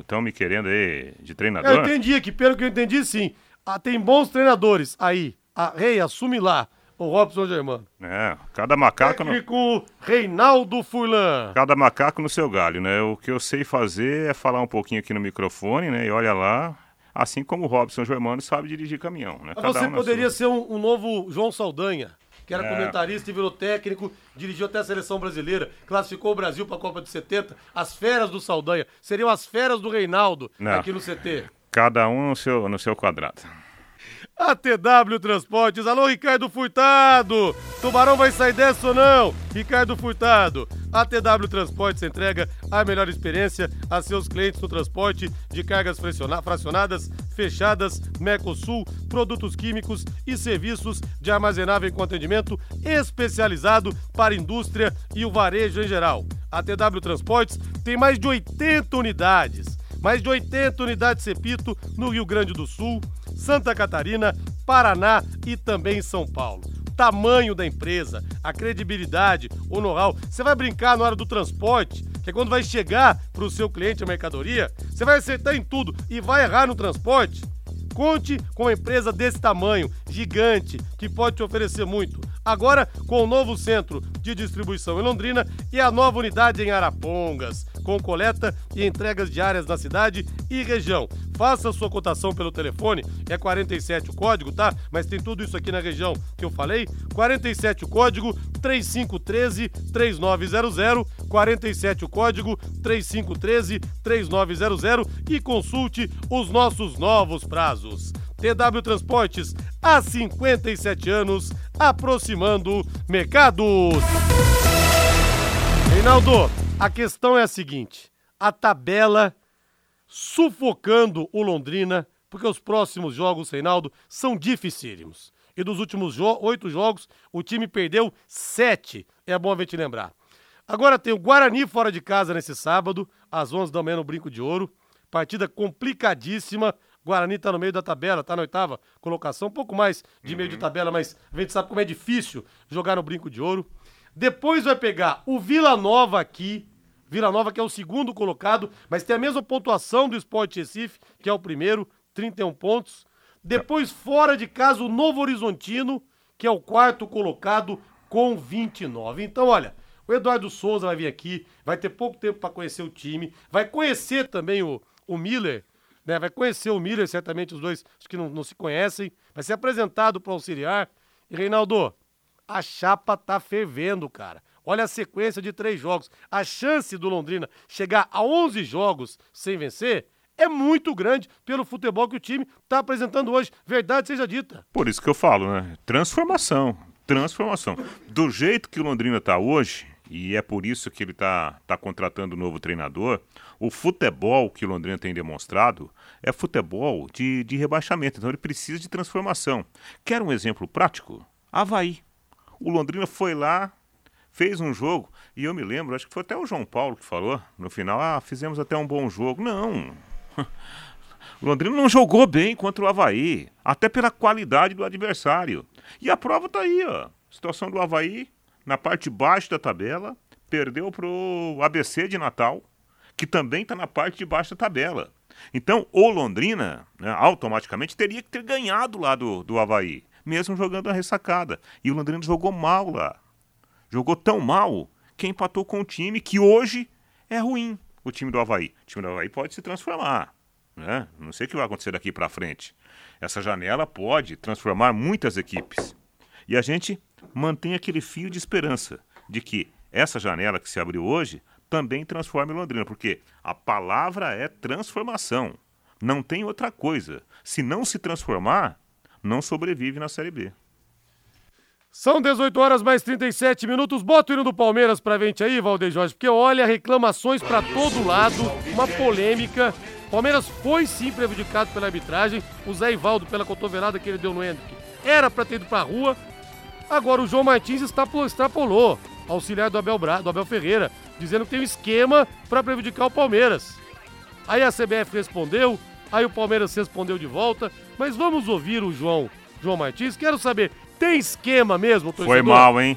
Estão me querendo aí de treinador? Eu entendi que, pelo que eu entendi, sim. Ah, tem bons treinadores aí. A, Rei, assume lá o Robson Germano. É, cada macaco... Técnico no... Reinaldo Furlan. Cada macaco no seu galho, né? O que eu sei fazer é falar um pouquinho aqui no microfone, né? E olha lá, assim como o Robson Germano sabe dirigir caminhão, né? Cada você um poderia ser um, um, novo João Saldanha, que era é. comentarista e virou técnico, dirigiu até a seleção brasileira, classificou o Brasil para a Copa de 70. As feras do Saldanha seriam as feras do Reinaldo Não. aqui no CT. Cada um no seu, no seu quadrado. ATW Transportes. Alô, Ricardo Furtado. Tubarão vai sair dessa ou não? Ricardo Furtado. ATW Transportes entrega a melhor experiência a seus clientes no transporte de cargas fracionadas fechadas, Mercosul, produtos químicos e serviços de armazenável com atendimento especializado para a indústria e o varejo em geral. A TW Transportes tem mais de 80 unidades. Mais de 80 unidades Cepito no Rio Grande do Sul, Santa Catarina, Paraná e também São Paulo tamanho da empresa, a credibilidade, o know-how. Você vai brincar na hora do transporte, que é quando vai chegar para o seu cliente a mercadoria, você vai acertar em tudo e vai errar no transporte. Conte com uma empresa desse tamanho, gigante, que pode te oferecer muito. Agora, com o novo centro de distribuição em Londrina e a nova unidade em Arapongas, com coleta e entregas diárias na cidade e região. Faça sua cotação pelo telefone, é 47 o código, tá? Mas tem tudo isso aqui na região que eu falei. 47 o código 3513 3900, 47 o código 3513 3900 e consulte os nossos novos prazos. TW Transportes, há 57 anos, aproximando mercados. Reinaldo, a questão é a seguinte: a tabela sufocando o Londrina, porque os próximos jogos, Reinaldo, são dificílimos. E dos últimos jo oito jogos, o time perdeu sete. É bom a gente lembrar. Agora tem o Guarani fora de casa nesse sábado, às 11 da manhã no Brinco de Ouro. Partida complicadíssima. Guarani tá no meio da tabela, tá na oitava colocação, um pouco mais de meio de tabela, mas a gente sabe como é difícil jogar no Brinco de Ouro. Depois vai pegar o Vila Nova aqui, Vila Nova que é o segundo colocado, mas tem a mesma pontuação do Sport Recife, que é o primeiro, 31 pontos. Depois fora de casa o Novo Horizontino, que é o quarto colocado com 29. Então, olha, o Eduardo Souza vai vir aqui, vai ter pouco tempo para conhecer o time, vai conhecer também o, o Miller, né? Vai conhecer o Miller, certamente os dois que não, não se conhecem. Vai ser apresentado para o auxiliar. E Reinaldo, a chapa tá fervendo, cara. Olha a sequência de três jogos. A chance do Londrina chegar a 11 jogos sem vencer é muito grande pelo futebol que o time está apresentando hoje. Verdade seja dita. Por isso que eu falo, né? Transformação. Transformação. Do jeito que o Londrina está hoje, e é por isso que ele está tá contratando um novo treinador. O futebol que o Londrina tem demonstrado é futebol de, de rebaixamento, então ele precisa de transformação. Quer um exemplo prático? Havaí. O Londrina foi lá, fez um jogo, e eu me lembro, acho que foi até o João Paulo que falou, no final, ah, fizemos até um bom jogo. Não. O Londrina não jogou bem contra o Havaí, até pela qualidade do adversário. E a prova tá aí, ó. Situação do Havaí, na parte baixa da tabela, perdeu para o ABC de Natal, que também está na parte de baixo da tabela. Então, o Londrina, né, automaticamente, teria que ter ganhado lá do, do Havaí, mesmo jogando a ressacada. E o Londrina jogou mal lá. Jogou tão mal que empatou com o time que hoje é ruim, o time do Havaí. O time do Havaí pode se transformar. Né? Não sei o que vai acontecer daqui para frente. Essa janela pode transformar muitas equipes. E a gente mantém aquele fio de esperança de que essa janela que se abriu hoje também transforme Londrina, porque a palavra é transformação. Não tem outra coisa. Se não se transformar, não sobrevive na Série B. São 18 horas mais 37 minutos. Bota o hino do Palmeiras pra gente aí, Valdeir Jorge, porque olha, reclamações para todo lado, uma polêmica. Palmeiras foi sim prejudicado pela arbitragem. O Zé Ivaldo, pela cotovelada que ele deu no Hendrick, era para ter ido pra rua. Agora o João Martins extrapolou, auxiliar do Abel, Bra, do Abel Ferreira, dizendo que tem um esquema para prejudicar o Palmeiras. Aí a CBF respondeu, aí o Palmeiras respondeu de volta, mas vamos ouvir o João, João Martins. Quero saber, tem esquema mesmo, torcedor? Foi mal, hein?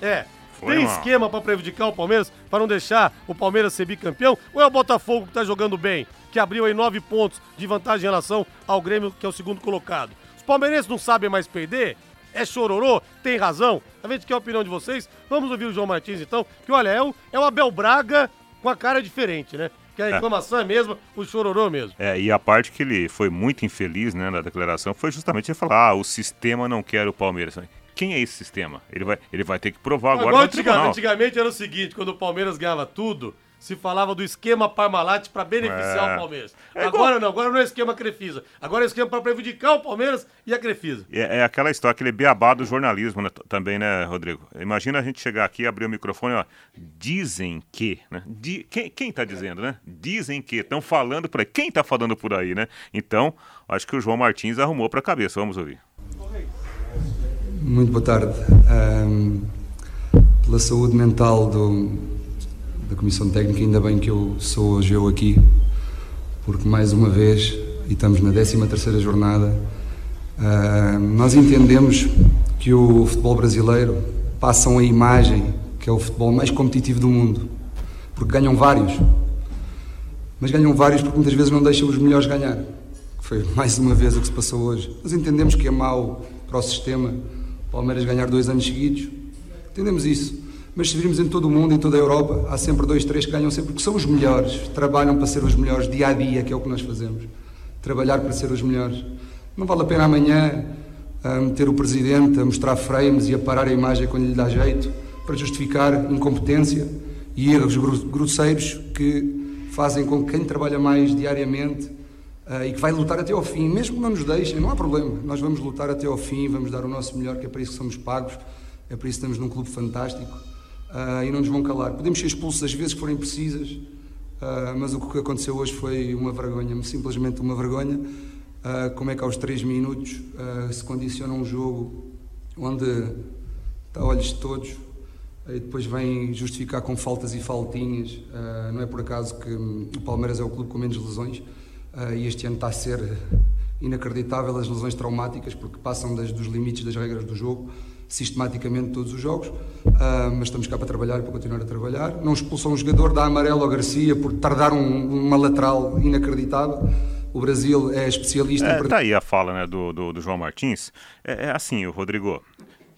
É. Foi tem mal. esquema para prejudicar o Palmeiras, para não deixar o Palmeiras ser bicampeão? Ou é o Botafogo que tá jogando bem, que abriu aí nove pontos de vantagem em relação ao Grêmio, que é o segundo colocado? Os palmeirenses não sabem mais perder? É chororô? Tem razão? A gente quer a opinião de vocês. Vamos ouvir o João Martins então, que olha, é o, é o Abel Braga com a cara diferente, né? Que a é. reclamação é, é mesmo, o chororô mesmo. É, e a parte que ele foi muito infeliz, né, na declaração, foi justamente ele falar, ah, o sistema não quer o Palmeiras. Quem é esse sistema? Ele vai, ele vai ter que provar agora, agora no antigamente, antigamente era o seguinte, quando o Palmeiras ganhava tudo, se falava do esquema Parmalat para beneficiar É. o Palmeiras. É agora igual- não, agora não é esquema Crefisa. Agora é esquema para prejudicar o Palmeiras e a Crefisa. É, é aquela história, aquele beabá do jornalismo né, também, né, Rodrigo? Imagina a gente chegar aqui e abrir o microfone, ó. Dizem que, né? Di- quem, quem tá dizendo, né? Dizem que, estão falando por aí. Quem tá falando por aí, né? Então, acho que o João Martins arrumou pra cabeça. Vamos ouvir. Muito boa tarde. Ahm, pela saúde mental do, da Comissão Técnica, ainda bem que eu sou hoje eu aqui, porque mais uma vez, e estamos na 13ª jornada, ah, nós entendemos que o futebol brasileiro passa a imagem que é o futebol mais competitivo do mundo, porque ganham vários, mas ganham vários porque muitas vezes não deixam os melhores ganhar. Foi mais uma vez o que se passou hoje. Nós entendemos que é mau para o sistema Palmeiras ganhar dois anos seguidos. Entendemos isso. Mas se virmos em todo o mundo, em toda a Europa, há sempre dois, três que ganham sempre, porque são os melhores. Trabalham para ser os melhores dia a dia, que é o que nós fazemos. Trabalhar para ser os melhores. Não vale a pena amanhã ah, meter o presidente a mostrar frames e a parar a imagem quando lhe dá jeito, para justificar incompetência e erros gro- grosseiros que fazem com que quem trabalha mais diariamente ah, e que vai lutar até ao fim, mesmo que não nos deixem, não há problema. Nós vamos lutar até ao fim, vamos dar o nosso melhor, que é para isso que somos pagos, é para isso que estamos num clube fantástico ah, e não nos vão calar. Podemos ser expulsos às vezes que forem precisas, ah, mas o que aconteceu hoje foi uma vergonha, simplesmente uma vergonha. Ah, como é que aos 3 minutos se condiciona um jogo onde está olhos de todos e depois vem justificar com faltas e faltinhas. Não é por acaso que hum, o Palmeiras é o clube com menos lesões e este ano está a ser inacreditável as lesões traumáticas porque passam das- dos limites das regras do jogo sistematicamente todos os jogos, Ah, mas estamos cá para trabalhar e para continuar a trabalhar. Não expulsam um jogador, dá amarelo ao Garcia por tardar um- uma lateral inacreditável. O Brasil é especialista em É, perder- tá aí a fala né, do, do, do João Martins. É, é assim, Rodrigo,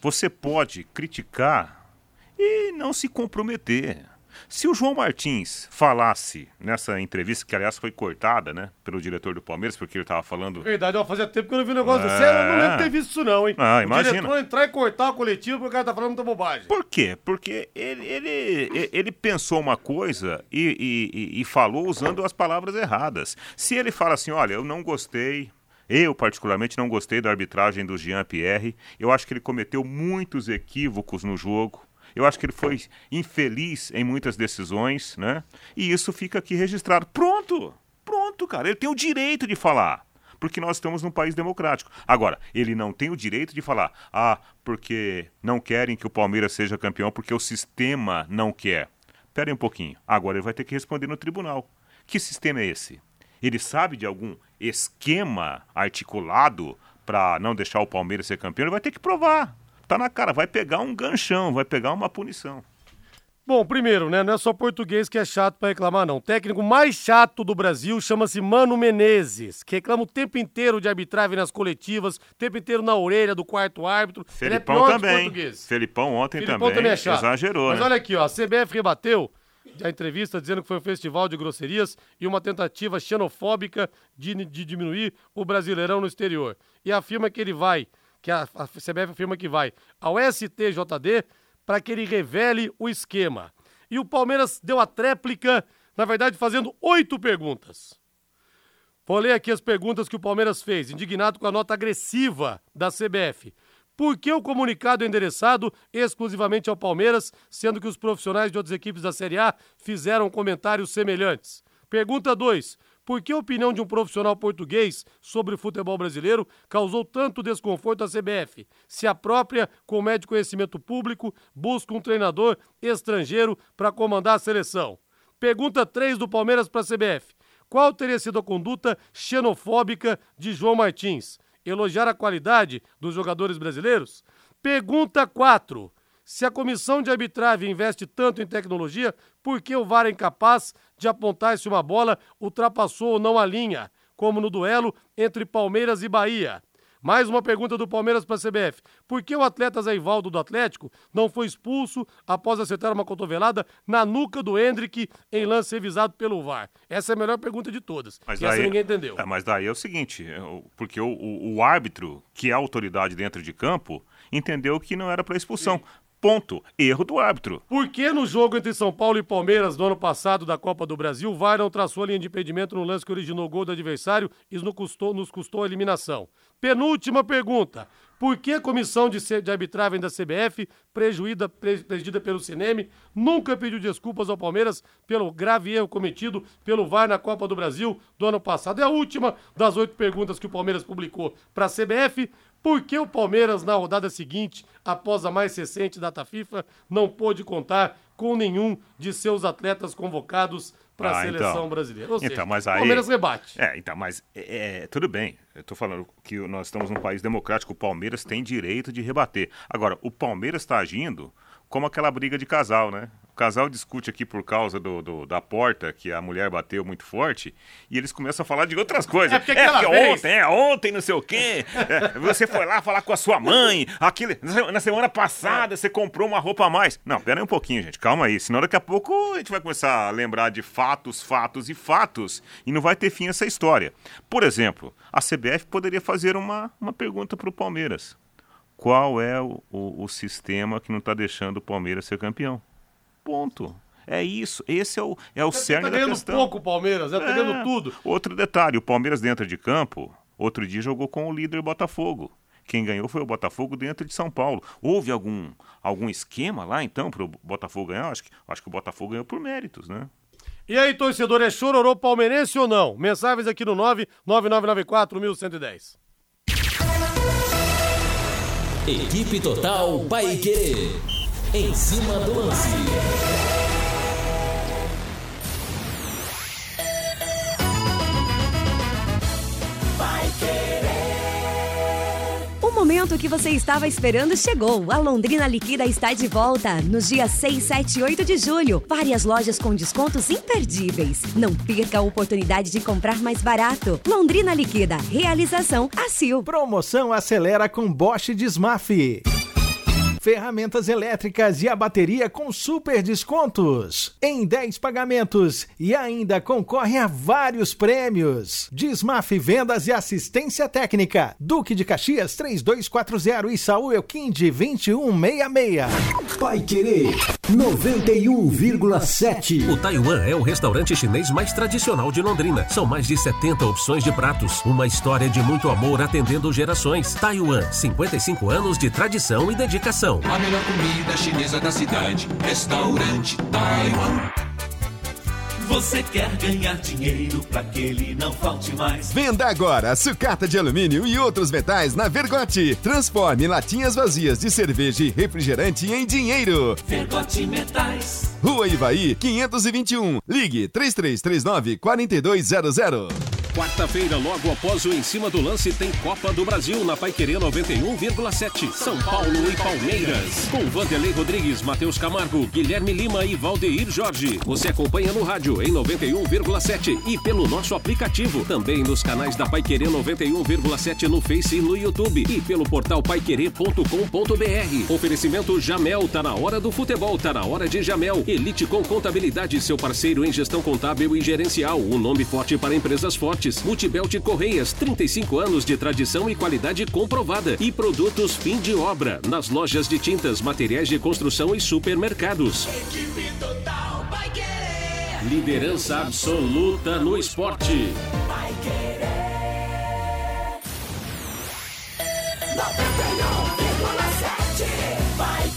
você pode criticar e não se comprometer. Se o João Martins falasse nessa entrevista, que aliás foi cortada, né, pelo diretor do Palmeiras, porque ele estava falando. Verdade, ó, fazia tempo que eu não vi um negócio É. desse. Eu não lembro de ter visto isso, não, hein? Ah, o imagina. diretor entrar e cortar a coletiva porque o cara tá falando muita bobagem. Por quê? Porque ele, ele, ele pensou uma coisa e, e- e- e falou usando as palavras erradas. Se ele fala assim, olha, eu não gostei, eu particularmente não gostei da arbitragem do Jean Pierre, eu acho que ele cometeu muitos equívocos no jogo. Eu acho que ele foi infeliz em muitas decisões, né? E isso fica aqui registrado. Pronto! Pronto, cara. Ele tem o direito de falar porque nós estamos num país democrático. Agora, ele não tem o direito de falar, ah, porque não querem que o Palmeiras seja campeão, porque o sistema não quer. Pera aí um pouquinho. Agora ele vai ter que responder no tribunal. Que sistema é esse? Ele sabe de algum esquema articulado para não deixar o Palmeiras ser campeão? Ele vai ter que provar. Tá na cara, vai pegar um ganchão, vai pegar uma punição. Bom, primeiro, né? Não é só português que é chato pra reclamar, não. O técnico mais chato do Brasil chama-se Mano Menezes, que reclama o tempo inteiro de arbitragem nas coletivas, o tempo inteiro na orelha do quarto árbitro. Ele é Felipão os também. Felipão ontem Filipão também, também é chato. exagerou, Mas né? olha aqui, ó, a CBF rebateu a entrevista dizendo que foi um festival de grosserias e uma tentativa xenofóbica de, de diminuir o brasileirão no exterior. E afirma que ele vai, que a, a CBF afirma que vai ao STJD para que ele revele o esquema. E o Palmeiras deu a tréplica, na verdade, fazendo oito perguntas. Vou ler aqui as perguntas que o Palmeiras fez, indignado com a nota agressiva da CBF. Por que o comunicado é endereçado exclusivamente ao Palmeiras, sendo que os profissionais de outras equipes da Série A fizeram comentários semelhantes? Pergunta 2. Por que a opinião de um profissional português sobre o futebol brasileiro causou tanto desconforto à CBF, se a própria, com médio conhecimento público, busca um treinador estrangeiro para comandar a seleção? Pergunta 3 do Palmeiras para a CBF. Qual teria sido a conduta xenofóbica de João Martins? Elogiar a qualidade dos jogadores brasileiros? Pergunta 4. Se a comissão de arbitragem investe tanto em tecnologia, por que o VAR é incapaz de apontar se uma bola ultrapassou ou não a linha, como no duelo entre Palmeiras e Bahia? Mais uma pergunta do Palmeiras para a CBF. Por que o atleta Zé Ivaldo do Atlético não foi expulso após acertar uma cotovelada na nuca do Hendrick em lance revisado pelo VAR? Essa é a melhor pergunta de todas. Mas e essa daí- ninguém entendeu. É, mas daí é o seguinte, é, porque o, o- o árbitro, que é a autoridade dentro de campo, entendeu que não era para expulsão. Ponto. Erro do árbitro. Por que no jogo entre São Paulo e Palmeiras no ano passado da Copa do Brasil, o não traçou a linha de impedimento no lance que originou o gol do adversário e nos custou, nos custou a eliminação? Penúltima pergunta. Por que a comissão de, de arbitragem da CBF, prejuída, presidida pelo Cineme, nunca pediu desculpas ao Palmeiras pelo grave erro cometido pelo VAR na Copa do Brasil do ano passado? É a última das oito perguntas que o Palmeiras publicou para a CBF. Por que o Palmeiras, na rodada seguinte, após a mais recente data FIFA, não pôde contar com nenhum de seus atletas convocados para a ah, seleção então, brasileira? Ou então, seja, mas aí, o Palmeiras rebate. É, então, mas é, é, tudo bem. Eu tô falando que nós estamos num país democrático, o Palmeiras tem direito de rebater. Agora, o Palmeiras está agindo como aquela briga de casal, né? casal discute aqui por causa do, do, da porta que a mulher bateu muito forte e eles começam a falar de outras coisas. É porque, é porque ontem, é ontem, não sei o quê. É, você foi lá falar com a sua mãe. Aquilo, na semana passada você comprou uma roupa a mais. Não, pera aí um pouquinho, gente. Calma aí. Senão daqui a pouco a gente vai começar a lembrar de fatos, fatos e fatos e não vai ter fim essa história. Por exemplo, a CBF poderia fazer uma, uma pergunta para o Palmeiras. Qual é o, o, o sistema que não está deixando o Palmeiras ser campeão? Ponto. É isso, esse é o, é o cerne tá da questão. pouco o Palmeiras, né? Tá ganhando tudo. Outro detalhe, o Palmeiras dentro de campo, outro dia jogou com o líder Botafogo. Quem ganhou foi o Botafogo dentro de São Paulo. Houve algum, algum esquema lá então para o Botafogo ganhar? Acho que, acho que o Botafogo ganhou por méritos, né? E aí, torcedor, é chororô palmeirense ou não? Mensagens aqui no 99994 1110. Equipe Total Paique. Em cima do lance. O momento que você estava esperando chegou. A Londrina Liquida está de volta nos dias 6, 7 e 8 de julho. Várias lojas com descontos imperdíveis. Não perca a oportunidade de comprar mais barato. Londrina Liquida. Realização ACIL. Promoção acelera com Bosch Desmaf ferramentas elétricas e a bateria com super descontos em 10 pagamentos e ainda concorre a vários prêmios. Desmaf Vendas e Assistência Técnica. Duque de Caxias 3240 e Saúl Elquinde 2166. Pai Querer 91,7. O Taiwan é o restaurante chinês mais tradicional de Londrina. São mais de 70 opções de pratos. Uma história de muito amor atendendo gerações. Taiwan, 55 anos de tradição e dedicação. A melhor comida chinesa da cidade. Restaurante Taiwan. Você quer ganhar dinheiro para que ele não falte mais? Venda agora sucata de alumínio e outros metais na Vergote. Transforme latinhas vazias de cerveja e refrigerante em dinheiro. Vergote Metais. Rua Ivaí, 521. Ligue 3339 4200. Quarta-feira, logo após o Em Cima do Lance, tem Copa do Brasil na Paiquerê 91,7. São Paulo e Palmeiras. Com Vanderlei Rodrigues, Matheus Camargo, Guilherme Lima e Valdeir Jorge. Você acompanha no rádio em 91,7 e pelo nosso aplicativo. Também nos canais da Paiquerê 91,7 no Face e no YouTube. E pelo portal paiquerê.com.br. Oferecimento Jamel, tá na hora do futebol, tá na hora de Jamel. Elite com Contabilidade, seu parceiro em gestão contábil e gerencial. Um nome forte para empresas fortes Multibelt Correias, 35 anos de tradição e qualidade comprovada. E produtos fim de obra, nas lojas de tintas, materiais de construção e supermercados. Total vai querer. Liderança absoluta no esporte. Vai querer. 91,7 vai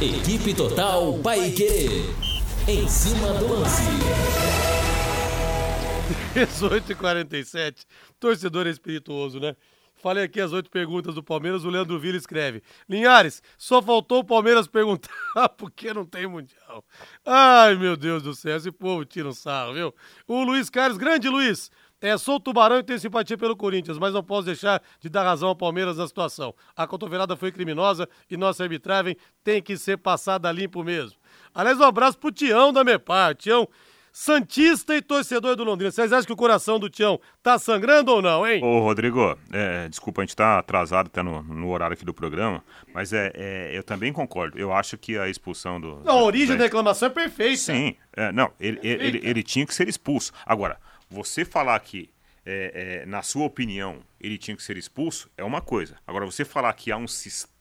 querer. Equipe Total Paique. Em cima do lance. 18 e 47 Torcedor espirituoso, né? Falei aqui as oito perguntas do Palmeiras, o Leandro Vila escreve. Linhares, só faltou o Palmeiras perguntar por que não tem Mundial. Ai, meu Deus do céu, esse povo tira um sarro, viu? O Luiz Carlos, grande Luiz, é, sou tubarão e tenho simpatia pelo Corinthians, mas não posso deixar de dar razão ao Palmeiras na situação. A cotovelada foi criminosa e nossa arbitragem tem que ser passada limpo mesmo. Aliás, um abraço pro Tião da Mepar. Tião, Santista e torcedor do Londrina. Vocês acham que o coração do Tião tá sangrando ou não, hein? Ô, Rodrigo, é, desculpa, a gente tá atrasado até no, no, horário aqui do programa, mas é, é, eu também concordo. Eu acho que a expulsão do. a origem da, reclamação é perfeita. Sim, é, não, ele, ele, ele, ele, tinha que ser expulso. Agora, você falar que é, é, na sua opinião, ele tinha que ser expulso, é uma coisa. Agora, você falar que há um sistema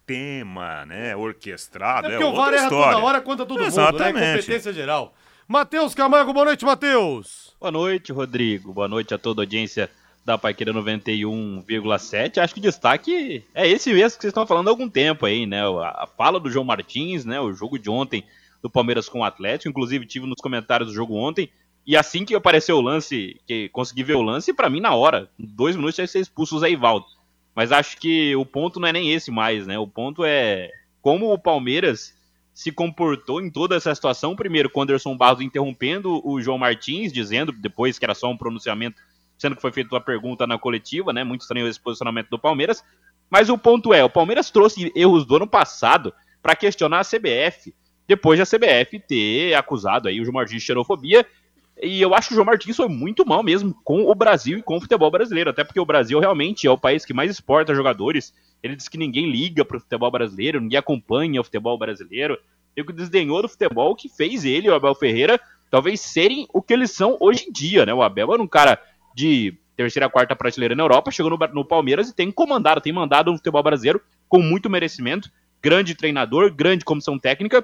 né, orquestrado, é, porque é o VAR erra história. toda hora contra todo Exatamente. mundo, né? Competência geral. Matheus Camargo, boa noite, Matheus. Boa noite, Rodrigo. Boa noite a toda a audiência da Paiqueira 91,7. Acho que o destaque é esse mesmo que vocês estão falando há algum tempo aí, né? A a fala do João Martins, né? O jogo de ontem do Palmeiras com o Atlético. Inclusive, tive nos comentários do jogo ontem. E assim que apareceu o lance, que consegui ver o lance, pra mim, na hora, dois minutos, já ia ser expulso o Zé Ivaldo. Mas acho que o ponto não é nem esse mais, né? O ponto é como o Palmeiras se comportou em toda essa situação. Primeiro, com o Anderson Barros interrompendo o João Martins, dizendo depois que era só um pronunciamento, sendo que foi feita uma pergunta na coletiva, né? Muito estranho esse posicionamento do Palmeiras. Mas o ponto é, o Palmeiras trouxe erros do ano passado para questionar a CBF, depois da CBF ter acusado aí o João Martins de xenofobia. E eu acho que o João Martins foi muito mal mesmo com o Brasil e com o futebol brasileiro, até porque o Brasil realmente é o país que mais exporta jogadores. Ele diz que ninguém liga pro futebol brasileiro, ninguém acompanha o futebol brasileiro. Ele desdenhou do futebol que fez ele e o Abel Ferreira talvez serem o que eles são hoje em dia, né? O Abel era um cara de terceira, quarta prateleira na Europa, chegou no, no Palmeiras e tem comandado, tem mandado no futebol brasileiro com muito merecimento. Grande treinador, grande comissão técnica,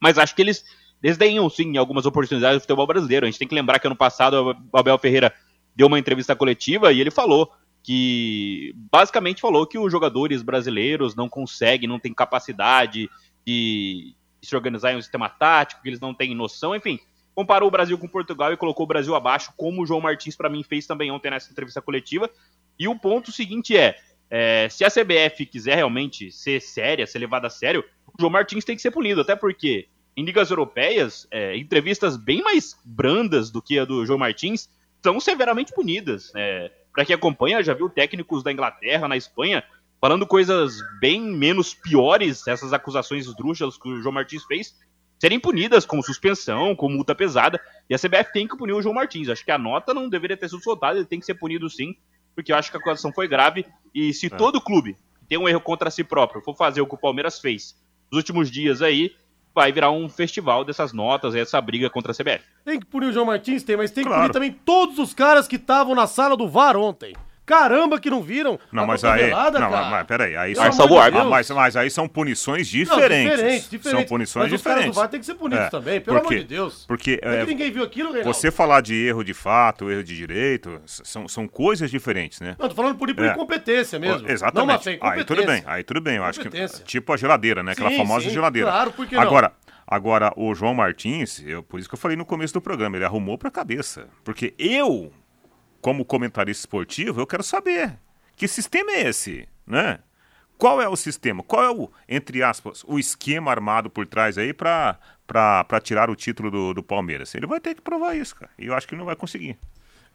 mas acho que eles desdenham sim algumas oportunidades do futebol brasileiro. A gente tem que lembrar que ano passado o Abel Ferreira deu uma entrevista coletiva e ele falou que basicamente falou que os jogadores brasileiros não conseguem, não têm capacidade de se organizar em um sistema tático, que eles não têm noção, enfim. Comparou o Brasil com Portugal e colocou o Brasil abaixo, como o João Martins, para mim, fez também ontem nessa entrevista coletiva. E o ponto seguinte é, é, se a CBF quiser realmente ser séria, ser levada a sério, o João Martins tem que ser punido, até porque em ligas europeias, é, entrevistas bem mais brandas do que a do João Martins são severamente punidas. É, para quem acompanha, já viu técnicos da Inglaterra, na Espanha, falando coisas bem menos piores, essas acusações esdrúxulas que o João Martins fez, serem punidas com suspensão, com multa pesada, e a CBF tem que punir o João Martins. Acho que a nota não deveria ter sido soltada, ele tem que ser punido sim, porque eu acho que a acusação foi grave, e se todo clube tem um erro contra si próprio for fazer o que o Palmeiras fez nos últimos dias aí, vai virar um festival dessas notas, essa briga contra a CBF. Tem que punir o João Martins, tem, mas tem que punir também todos os caras que estavam na sala do VAR ontem. Caramba, que não viram. Não, mas aí. cotovelada, Não, cara. mas, mas peraí. Aí são, de ah, mas, mas aí são punições Não, diferentes. diferente, diferente. São punições Mas diferentes. VAR têm que ser punidos É, também, pelo porque- amor de Deus. Porque Não é é, que ninguém viu aquilo, Reinaldo. você falar de erro de fato, erro de direito, são, são coisas diferentes, né? Não, tô falando punir por É. incompetência mesmo. Exatamente. Não, mas tem aí tudo bem, aí tudo bem. Eu acho que tipo a geladeira, né? Aquela Sim, famosa sim, geladeira. claro, por que não? Agora, agora o João Martins, eu, por isso que eu falei no começo do programa, ele arrumou pra cabeça. Porque eu, como comentarista esportivo, eu quero saber que sistema é esse, né? Qual é o sistema? Qual é o, entre aspas, o esquema armado por trás aí pra tirar o título do, do Palmeiras? Ele vai ter que provar isso, cara. E eu acho que não vai conseguir.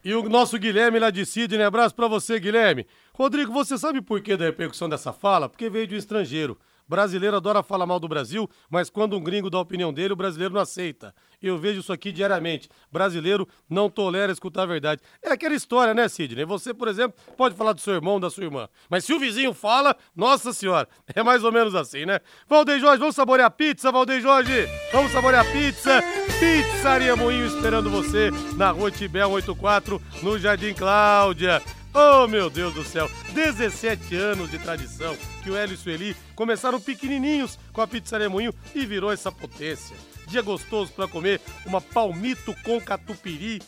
E o nosso Guilherme lá de Sidney, abraço pra você, Guilherme. Rodrigo, você sabe por que da repercussão dessa fala? Porque veio de um estrangeiro. Brasileiro adora falar mal do Brasil, mas quando um gringo dá a opinião dele, o brasileiro não aceita. Eu vejo isso aqui diariamente. Brasileiro não tolera escutar a verdade. É aquela história, né, Sidney? Você, por exemplo, pode falar do seu irmão, da sua irmã. Mas se o vizinho fala, nossa senhora, é mais ou menos assim, né? Valdeir Jorge, vamos saborear pizza, Valdeir Jorge? Vamos saborear pizza? Pizzaria Moinho esperando você na rua Tibel 84, no Jardim Cláudia. Oh, meu Deus do céu! 17 anos de tradição que o Hélio e Sueli começaram pequenininhos com a Pizzaria Moinho e virou essa potência. Dia gostoso para comer uma palmito com catupiry,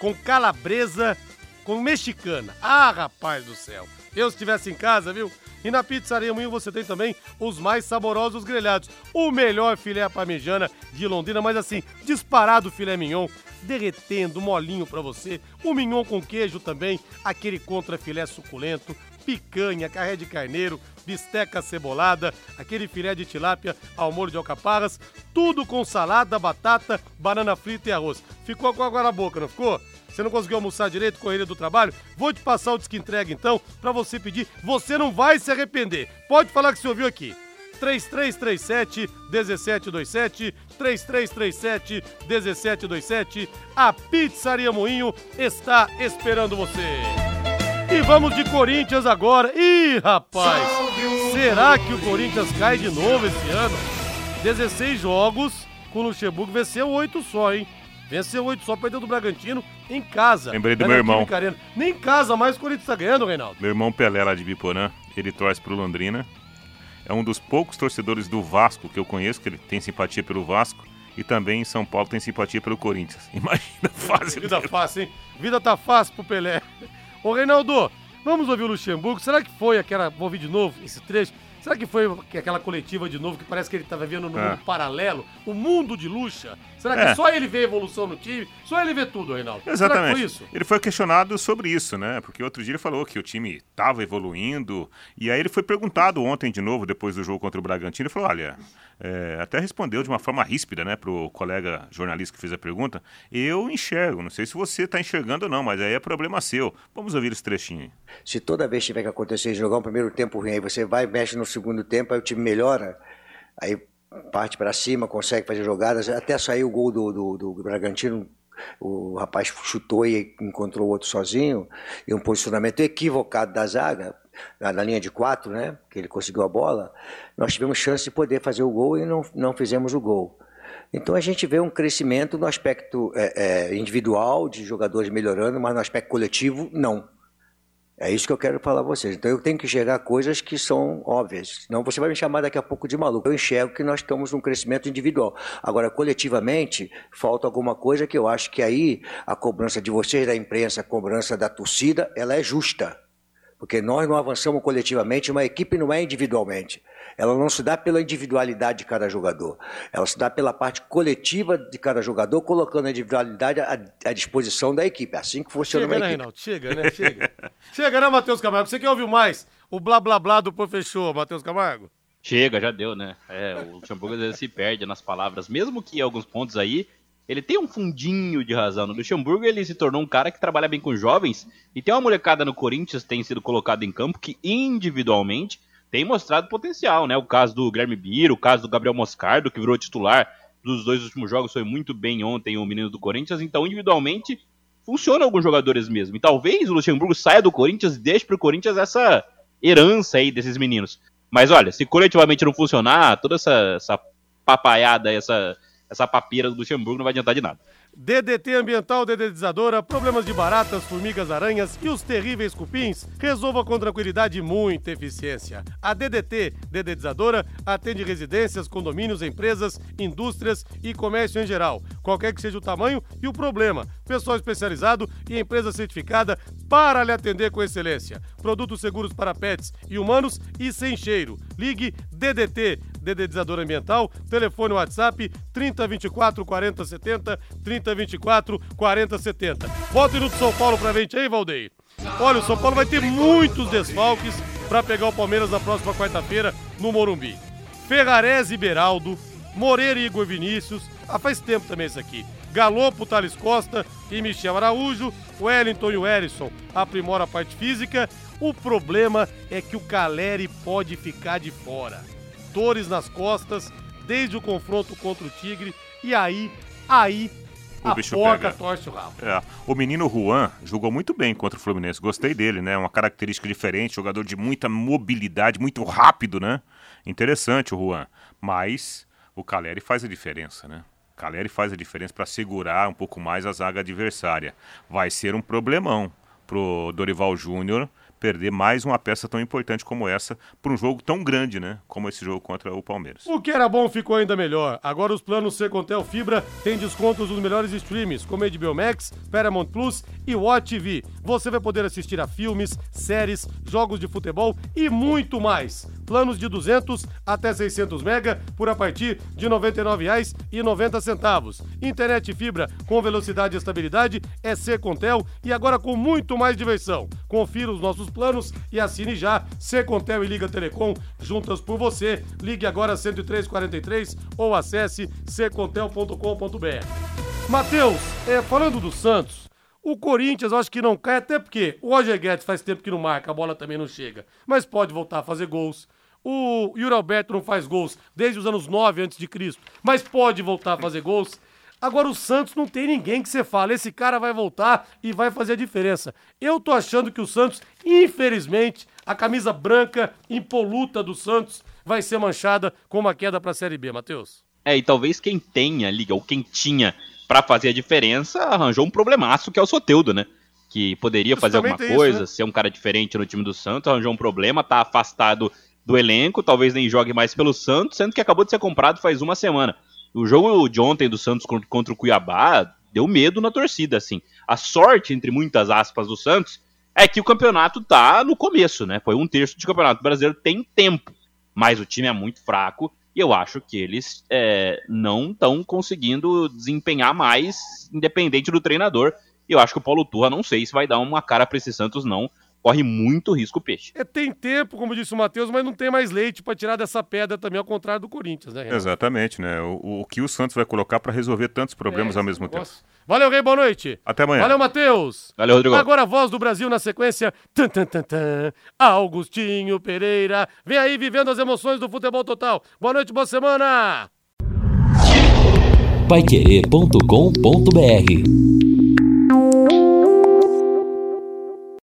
com calabresa, com mexicana. Ah, rapaz do céu! Eu se estivesse em casa, viu? E na Pizzaria Moinho você tem também os mais saborosos grelhados. O melhor filé parmegiana de Londrina, mas assim, disparado filé mignon, derretendo, molinho pra você. O mignon com queijo também, aquele contra filé suculento, picanha, carré de carneiro, bisteca cebolada, aquele filé de tilápia ao molho de alcaparras, tudo com salada, batata, banana frita e arroz. Ficou com água na boca, não ficou? Você não conseguiu almoçar direito, correria do trabalho? Vou te passar o disque entrega então, pra você pedir. Você não vai se arrepender. Pode falar que você ouviu aqui. 3337 1727 3337 1727 A Pizzaria Moinho está esperando você. E vamos de Corinthians agora. Ih, rapaz! Será que o Corinthians cai de novo esse ano? 16 jogos, com o Luxemburgo venceu 8 só, hein? Venceu oito, só perdeu do Bragantino em casa. Lembrei do meu irmão. Neoquímica Arena. Nem em casa mais o Corinthians tá ganhando, Reinaldo. Meu irmão Pelé lá de Biporã, ele torce pro Londrina. É um dos poucos torcedores do Vasco que eu conheço, que ele tem simpatia pelo Vasco. E também em São Paulo tem simpatia pelo Corinthians. Imagina a fase. Vida fácil, hein? Vida tá fácil pro Pelé. Ô, Reinaldo, vamos ouvir o Luxemburgo. Será que foi aquela. Vou ouvir de novo esse trecho. Será que foi aquela coletiva de novo que parece que ele estava vendo no É. mundo paralelo? O mundo de Luxa? Será que É. só ele vê evolução no time? Só ele vê tudo, Reinaldo? Será que Exatamente. foi isso? Ele foi questionado sobre isso, né? Porque outro dia ele falou que o time estava evoluindo. E aí ele foi perguntado ontem de novo, depois do jogo contra o Bragantino. Ele falou: olha, é, até respondeu de uma forma ríspida, né, pro colega jornalista que fez a pergunta. Eu enxergo, não sei se você está enxergando ou não, mas aí é problema seu. Vamos ouvir esse trechinho. Se toda vez tiver que acontecer jogar um primeiro tempo ruim, aí você vai, mexe no segundo tempo, aí o time melhora, aí parte para cima, consegue fazer jogadas, até sair o gol do, do, do Bragantino, o rapaz chutou e encontrou o outro sozinho, e um posicionamento equivocado da zaga, na, na linha de quatro, né, que ele conseguiu a bola, nós tivemos chance de poder fazer o gol e não, não fizemos o gol. Então a gente vê um crescimento no aspecto é, é, individual, de jogadores melhorando, mas no aspecto coletivo, não. É isso que eu quero falar a vocês. Então eu tenho que enxergar coisas que são óbvias. Senão você vai me chamar daqui a pouco de maluco. Eu enxergo que nós estamos num crescimento individual. Agora, coletivamente, falta alguma coisa que eu acho que aí a cobrança de vocês, da imprensa, a cobrança da torcida, ela é justa. Porque nós não avançamos coletivamente, uma equipe não é individualmente. Ela não se dá pela individualidade de cada jogador. Ela se dá pela parte coletiva de cada jogador, colocando a individualidade à, à disposição da equipe. É assim que funciona Chega, uma né, equipe. Reinaldo? Chega, né? Chega. Chega, né, Matheus Camargo? Você quer ouvir mais o blá blá blá do professor, Matheus Camargo? Chega, já deu, né? É, o Luxemburgo às vezes se perde nas palavras, mesmo que em alguns pontos aí ele tem um fundinho de razão. No Luxemburgo ele se tornou um cara que trabalha bem com jovens e tem uma molecada no Corinthians que tem sido colocada em campo que individualmente tem mostrado potencial, né? O caso do Guilherme Biro, o caso do Gabriel Moscardo, que virou titular dos dois últimos jogos, foi muito bem ontem o menino do Corinthians, então individualmente funciona alguns jogadores mesmo. E talvez o Luxemburgo saia do Corinthians e deixe pro Corinthians essa herança aí desses meninos. Mas olha, se coletivamente não funcionar, toda essa, essa papaiada, essa, essa papeira do Luxemburgo não vai adiantar de nada. DDT Ambiental Dedetizadora, problemas de baratas, formigas, aranhas e os terríveis cupins, resolva com tranquilidade e muita eficiência. A DDT Dedetizadora atende residências, condomínios, empresas, indústrias e comércio em geral, qualquer que seja o tamanho e o problema. Pessoal especializado e empresa certificada para lhe atender com excelência. Produtos seguros para pets e humanos e sem cheiro. Ligue DDT Dedetizador Ambiental, telefone WhatsApp 3024 4070, 3024 4070. Bota no São Paulo pra gente aí, Valdeir. Olha, o São Paulo vai ter muitos desfalques para pegar o Palmeiras na próxima quarta-feira no Morumbi. Ferrarese e Beraldo, Moreira e Igor Vinícius, ah, faz tempo também isso aqui. Galopo, Thales Costa e Michel Araújo, Wellington e o Erisson aprimora a parte física. O problema é que o Caleri pode ficar de fora. Dores nas costas, desde o confronto contra o Tigre, e aí, aí, O a bicho porca pega. torce o rabo. É, o menino Juan jogou muito bem contra o Fluminense. Gostei dele, né? Uma característica diferente, jogador de muita mobilidade, muito rápido, né? Interessante o Juan. Mas o Caleri faz a diferença, né? O Caleri faz a diferença para segurar um pouco mais a zaga adversária. Vai ser um problemão pro Dorival Júnior perder mais uma peça tão importante como essa para um jogo tão grande, né? Como esse jogo contra o Palmeiras. O que era bom ficou ainda melhor. Agora os planos Secontel Fibra têm descontos nos melhores streams, como HBO Max, Paramount Plus e Watch TV. Você vai poder assistir a filmes, séries, jogos de futebol e muito mais. Planos de 200 até 600 mega por a partir de R$ 99,90. Internet fibra com velocidade e estabilidade é Secontel e agora com muito mais diversão. Confira os nossos planos e assine já Secontel e Liga Telecom juntas por você. Ligue agora 10343 ou acesse secontel.com.br. Matheus, é, falando do Santos, o Corinthians eu acho que não cai, até porque o Roger Guedes faz tempo que não marca, a bola também não chega, mas pode voltar a fazer gols. O Yuri Alberto não faz gols desde os anos 9 antes de Cristo, mas pode voltar a fazer gols. Agora o Santos não tem ninguém que você fala, esse cara vai voltar e vai fazer a diferença. Eu tô achando que o Santos, infelizmente, a camisa branca impoluta do Santos vai ser manchada com uma queda para a Série B, Matheus. É, e talvez quem tenha liga, ou quem tinha para fazer a diferença, arranjou um problemaço que é o Soteudo, né? Que poderia fazer alguma coisa, isso, né? ser um cara diferente no time do Santos, arranjou um problema, tá afastado do elenco, talvez nem jogue mais pelo Santos, sendo que acabou de ser comprado faz uma semana. O jogo de ontem do Santos contra o Cuiabá deu medo na torcida, assim. A sorte, entre muitas aspas, do Santos é que o campeonato tá no começo, né? Foi um terço de campeonato brasileiro, tem tempo. Mas o time é muito fraco e eu acho que eles é, não estão conseguindo desempenhar mais, independente do treinador. E eu acho que o Paulo Turra, não sei se vai dar uma cara para esse Santos, não corre muito risco o peixe. É, tem tempo, como disse o Matheus, mas não tem mais leite para tirar dessa pedra também, ao contrário do Corinthians, né, Renato? Exatamente, né? O, o que o Santos vai colocar para resolver tantos problemas é, ao mesmo tempo. Valeu, Rei, boa noite. Até amanhã. Valeu, Matheus. Valeu, Rodrigo. Agora a voz do Brasil na sequência. Tan, tan, tan, tan. Augustinho Pereira. Vem aí vivendo as emoções do futebol total. Boa noite, boa semana. Paiquerê.com.br